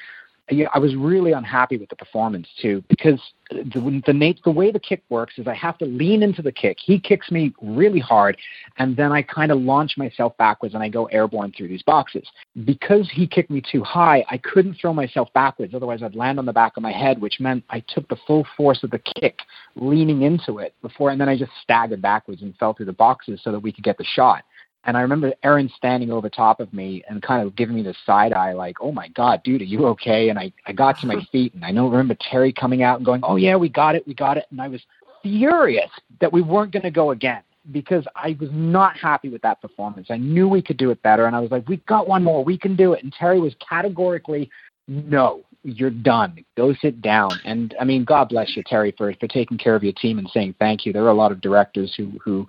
yeah, I was really unhappy with the performance too because the the, the way the kick works is I have to lean into the kick. He kicks me really hard, and then I kind of launch myself backwards and I go airborne through these boxes. Because he kicked me too high, I couldn't throw myself backwards. Otherwise, I'd land on the back of my head, which meant I took the full force of the kick, leaning into it before, and then I just staggered backwards and fell through the boxes so that we could get the shot. And I remember Aaron standing over top of me and kind of giving me the side eye, like, "Oh my God, dude, are you okay?" And I, I got to my [laughs] feet, and I know remember Terry coming out and going, "Oh yeah, we got it, we got it," and I was furious that we weren't going to go again because I was not happy with that performance. I knew we could do it better, and I was like, "We got one more, we can do it." And Terry was categorically, "No, you're done. Go sit down." And I mean, God bless you, Terry, for for taking care of your team and saying thank you. There are a lot of directors who who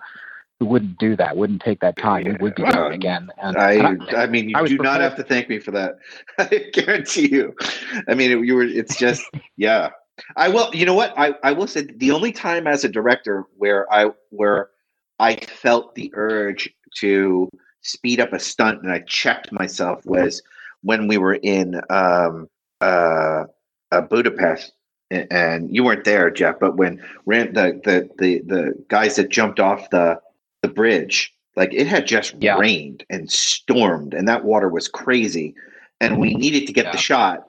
who wouldn't do that, wouldn't take that time. We would be doing it again. And, I, and I mean, you I do not have to thank me for that. [laughs] I guarantee you. I mean, it, you were. It's just, yeah. I will. You know what? I, I will say the only time as a director where I where I felt the urge to speed up a stunt and I checked myself was when we were in um, uh, uh, Budapest. And you weren't there, Jeff, but when ran the, the the the guys that jumped off the the bridge, like it had just Yeah. rained and stormed, and that water was crazy, and we needed to get Yeah. the shot.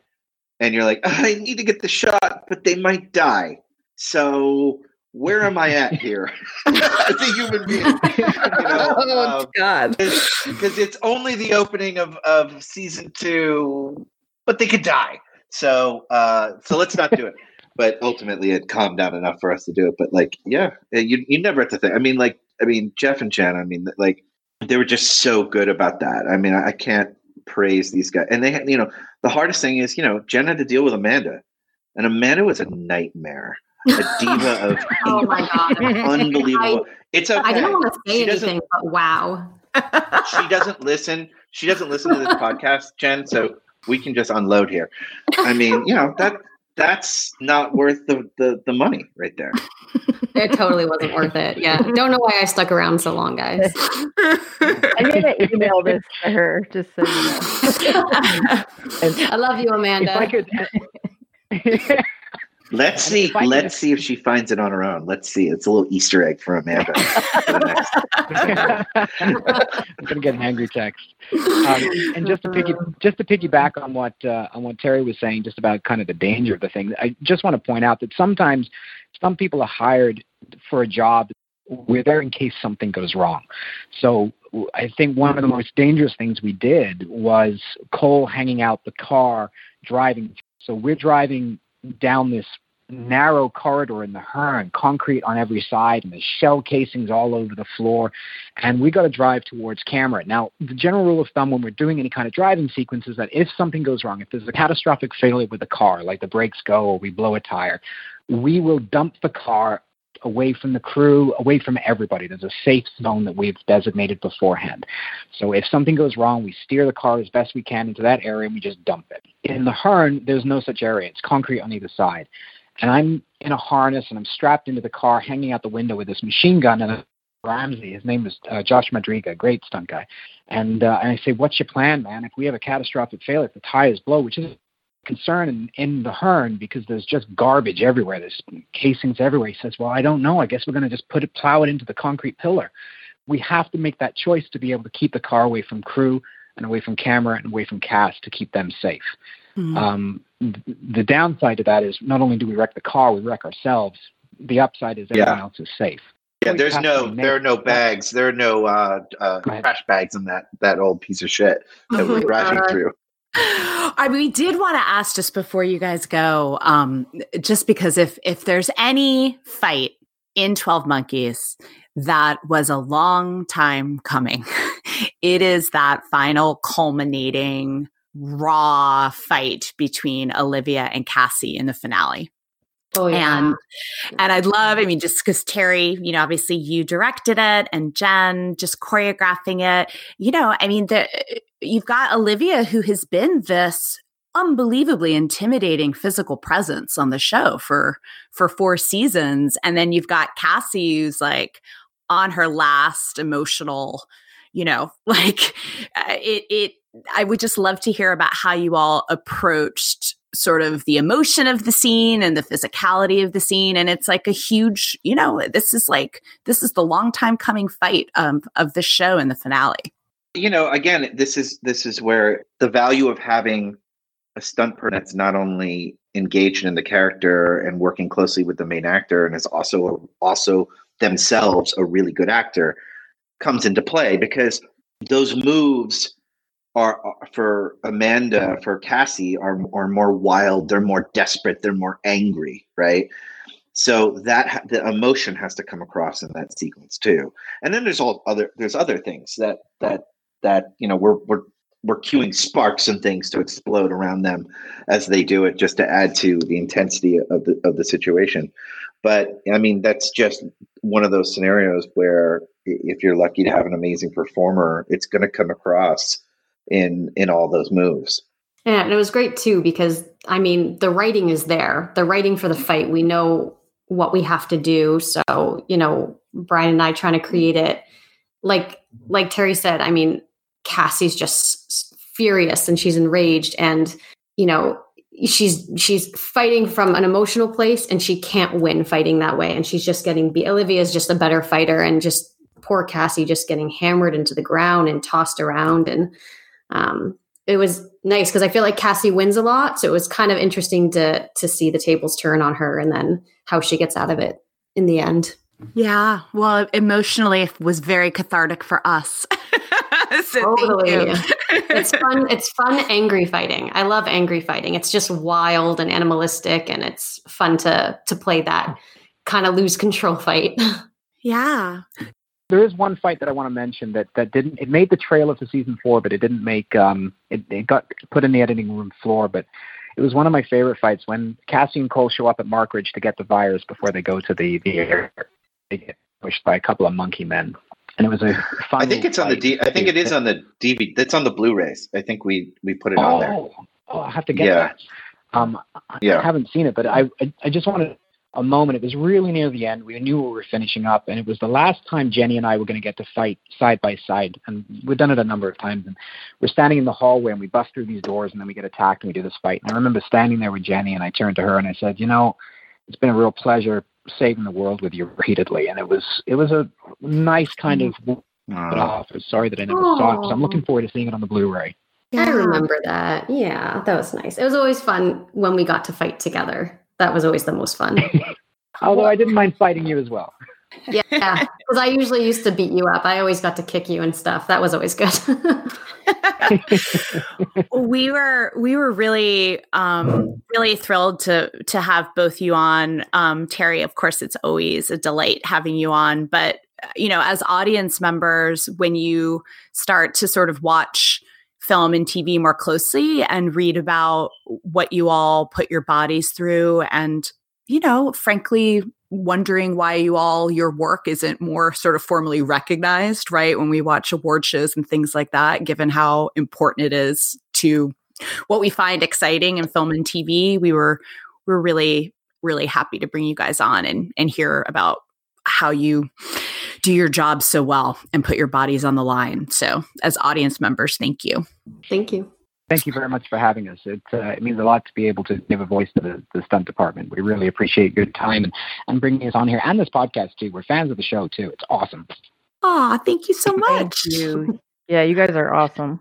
And you're like, I need to get the shot, but they might die. So where am I at here [laughs] as a human being? [laughs] You know, oh um, God! because it's only the opening of, of season two, but they could die. So uh, so let's not do it. [laughs] But ultimately, it calmed down enough for us to do it. But like, yeah, you you never have to think. I mean, like, I mean, Jeff and Jen. I mean, like, they were just so good about that. I mean, I, I can't praise these guys. And they had, you know, the hardest thing is, you know, Jen had to deal with Amanda, and Amanda was a nightmare, a [laughs] diva of Oh my god. unbelievable. it's okay. I didn't want to say She anything, but wow. she doesn't listen. She doesn't listen to this [laughs] podcast, Jen. So we can just unload here. I mean, you know that that's not worth the the, the money right there. [laughs] It totally wasn't worth it. Yeah. Don't know why I stuck around so long, guys. [laughs] I'm gonna email this to her just so you know. [laughs] I love you, if I Amanda. Could, Let's see. If Let's see if she finds it on her own. Let's see. It's a little Easter egg for Amanda. [laughs] for next- I'm gonna get an angry text. Um, and just to piggy, just to piggyback on what uh, on what Terry was saying, just about kind of the danger of the thing. I just want to point out that sometimes some people are hired for a job. We're there in case something goes wrong. So I think one of the most dangerous things we did was Cole hanging out the car driving. So we're driving down this narrow corridor in the Hearn, concrete on every side, and there's shell casings all over the floor. And we got to drive towards camera. Now, the general rule of thumb when we're doing any kind of driving sequence is that if something goes wrong, if there's a catastrophic failure with the car, like the brakes go or we blow a tire, we will dump the car away from the crew, away from everybody. There's a safe zone that we've designated beforehand. So if something goes wrong, we steer the car as best we can into that area and we just dump it. In the Hearn, there's no such area. It's concrete on either side. And I'm in a harness and I'm strapped into the car, hanging out the window with this machine gun. And a Ramse. His name was uh, Josh Madriga, great stunt guy. And uh, and I say, what's your plan, man? If we have a catastrophic failure, if the tires blow, which is concern in, in the Hearn because there's just garbage everywhere. There's casings everywhere. He says, well, I don't know. I guess we're going to just put it, plow it into the concrete pillar. We have to make that choice to be able to keep the car away from crew and away from camera and away from cast to keep them safe. Mm-hmm. Um, the downside to that is not only do we wreck the car, we wreck ourselves. The upside is everyone yeah. else is safe. Yeah, there's no there are no bags. There are no uh, uh, trash bags in that that old piece of shit that we're crashing through. I we did want to ask just before you guys go, um, just because if if there's any fight in Twelve Monkeys that was a long time coming, [laughs] it is that final culminating raw fight between Olivia and Cassie in the finale. Oh, yeah. And and I'd love, I mean, just because Terry, you know, obviously you directed it and Jen just choreographing it. You know, I mean, the, you've got Olivia who has been this unbelievably intimidating physical presence on the show for for four seasons. And then you've got Cassie who's like on her last emotional you know [laughs] like uh, it it I would just love to hear about how you all approached sort of the emotion of the scene and the physicality of the scene. And it's like a huge you know this is like this is the long time coming fight um, of the show in the finale you know again this is this is where the value of having a stunt person that's not only engaged in the character and working closely with the main actor and is also also themselves a really good actor comes into play because those moves are for Amanda, for Cassie, are are more wild. They're more desperate. They're more angry, right? So that the emotion has to come across in that sequence too. And then there's all other there's other things that that that you know we're we're we're cueing sparks and things to explode around them as they do it, just to add to the intensity of the of the situation. But I mean, that's just one of those scenarios where if you're lucky to have an amazing performer, it's going to come across in in all those moves. Yeah, and it was great too because I mean the writing is there. The writing for the fight, we know what we have to do. So, you know, Brian and I trying to create it. Like like Terry said, I mean, Cassie's just furious and she's enraged and you know, she's she's fighting from an emotional place and she can't win fighting that way and she's just getting be Olivia's just a better fighter and just poor Cassie just getting hammered into the ground and tossed around and um, it was nice because I feel like Cassie wins a lot, so it was kind of interesting to to see the tables turn on her and then how she gets out of it in the end. Yeah, well, emotionally, it was very cathartic for us. [laughs] [laughs] so totally, it's fun. [laughs] It's fun, angry fighting. I love angry fighting. It's just wild and animalistic, and it's fun to to play that kind of lose control fight. [laughs] Yeah, there is one fight that I want to mention that that didn't it made the trailer for season four, but it didn't make um it, it got put in the editing room floor, but it was one of my favorite fights when Cassie and Cole show up at Markridge to get the virus before they go to the the air. They get pushed by a couple of monkey men, and it was a fun. I think it's on the D. I think it is on the DVD. That's on the Blu-rays. I think we we put it oh, on there. Oh, I have to get yeah. that. Um, yeah. I haven't seen it, but I I, I just wanted a moment. It was really near the end. We knew we were finishing up, and it was the last time Jenny and I were going to get to fight side by side. And we've done it a number of times. And we're standing in the hallway, and we bust through these doors, and then we get attacked, and we do this fight. And I remember standing there with Jenny, and I turned to her and I said, "You know, it's been a real pleasure saving the world with you repeatedly." And it was it was a nice kind of mm. off. Sorry that I never Aww. saw it. So I'm looking forward to seeing it on the Blu-ray. Yeah. I remember that. Yeah, that was nice. It was always fun when we got to fight together that was always the most fun. [laughs] Although I didn't mind fighting you as well. Yeah, because I usually used to beat you up. I always got to kick you and stuff. That was always good. [laughs] we were we were really um, really thrilled to to have both you on. Um, Terry, of course, it's always a delight having you on. But you know, as audience members, when you start to sort of watch film and TV more closely and read about what you all put your bodies through and you know frankly wondering why you all your work isn't more sort of formally recognized right when we watch award shows and things like that given how important it is to what we find exciting in film and TV we were we're really really happy to bring you guys on and and hear about how you do your job so well and put your bodies on the line. So, as audience members, thank you. Thank you. Thank you very much for having us. It, uh, it means a lot to be able to give a voice to the, the stunt department. We really appreciate your time and, and bringing us on here and this podcast too. We're fans of the show too. It's awesome. Aw, thank you so [laughs] much. Thank you. Yeah, you guys are awesome.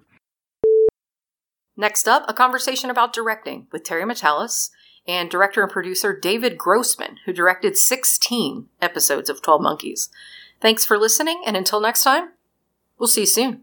Next up, a conversation about directing with Terry Matalas and director and producer David Grossman, who directed 16 episodes of 12 Monkeys. Thanks for listening, and until next time, we'll see you soon.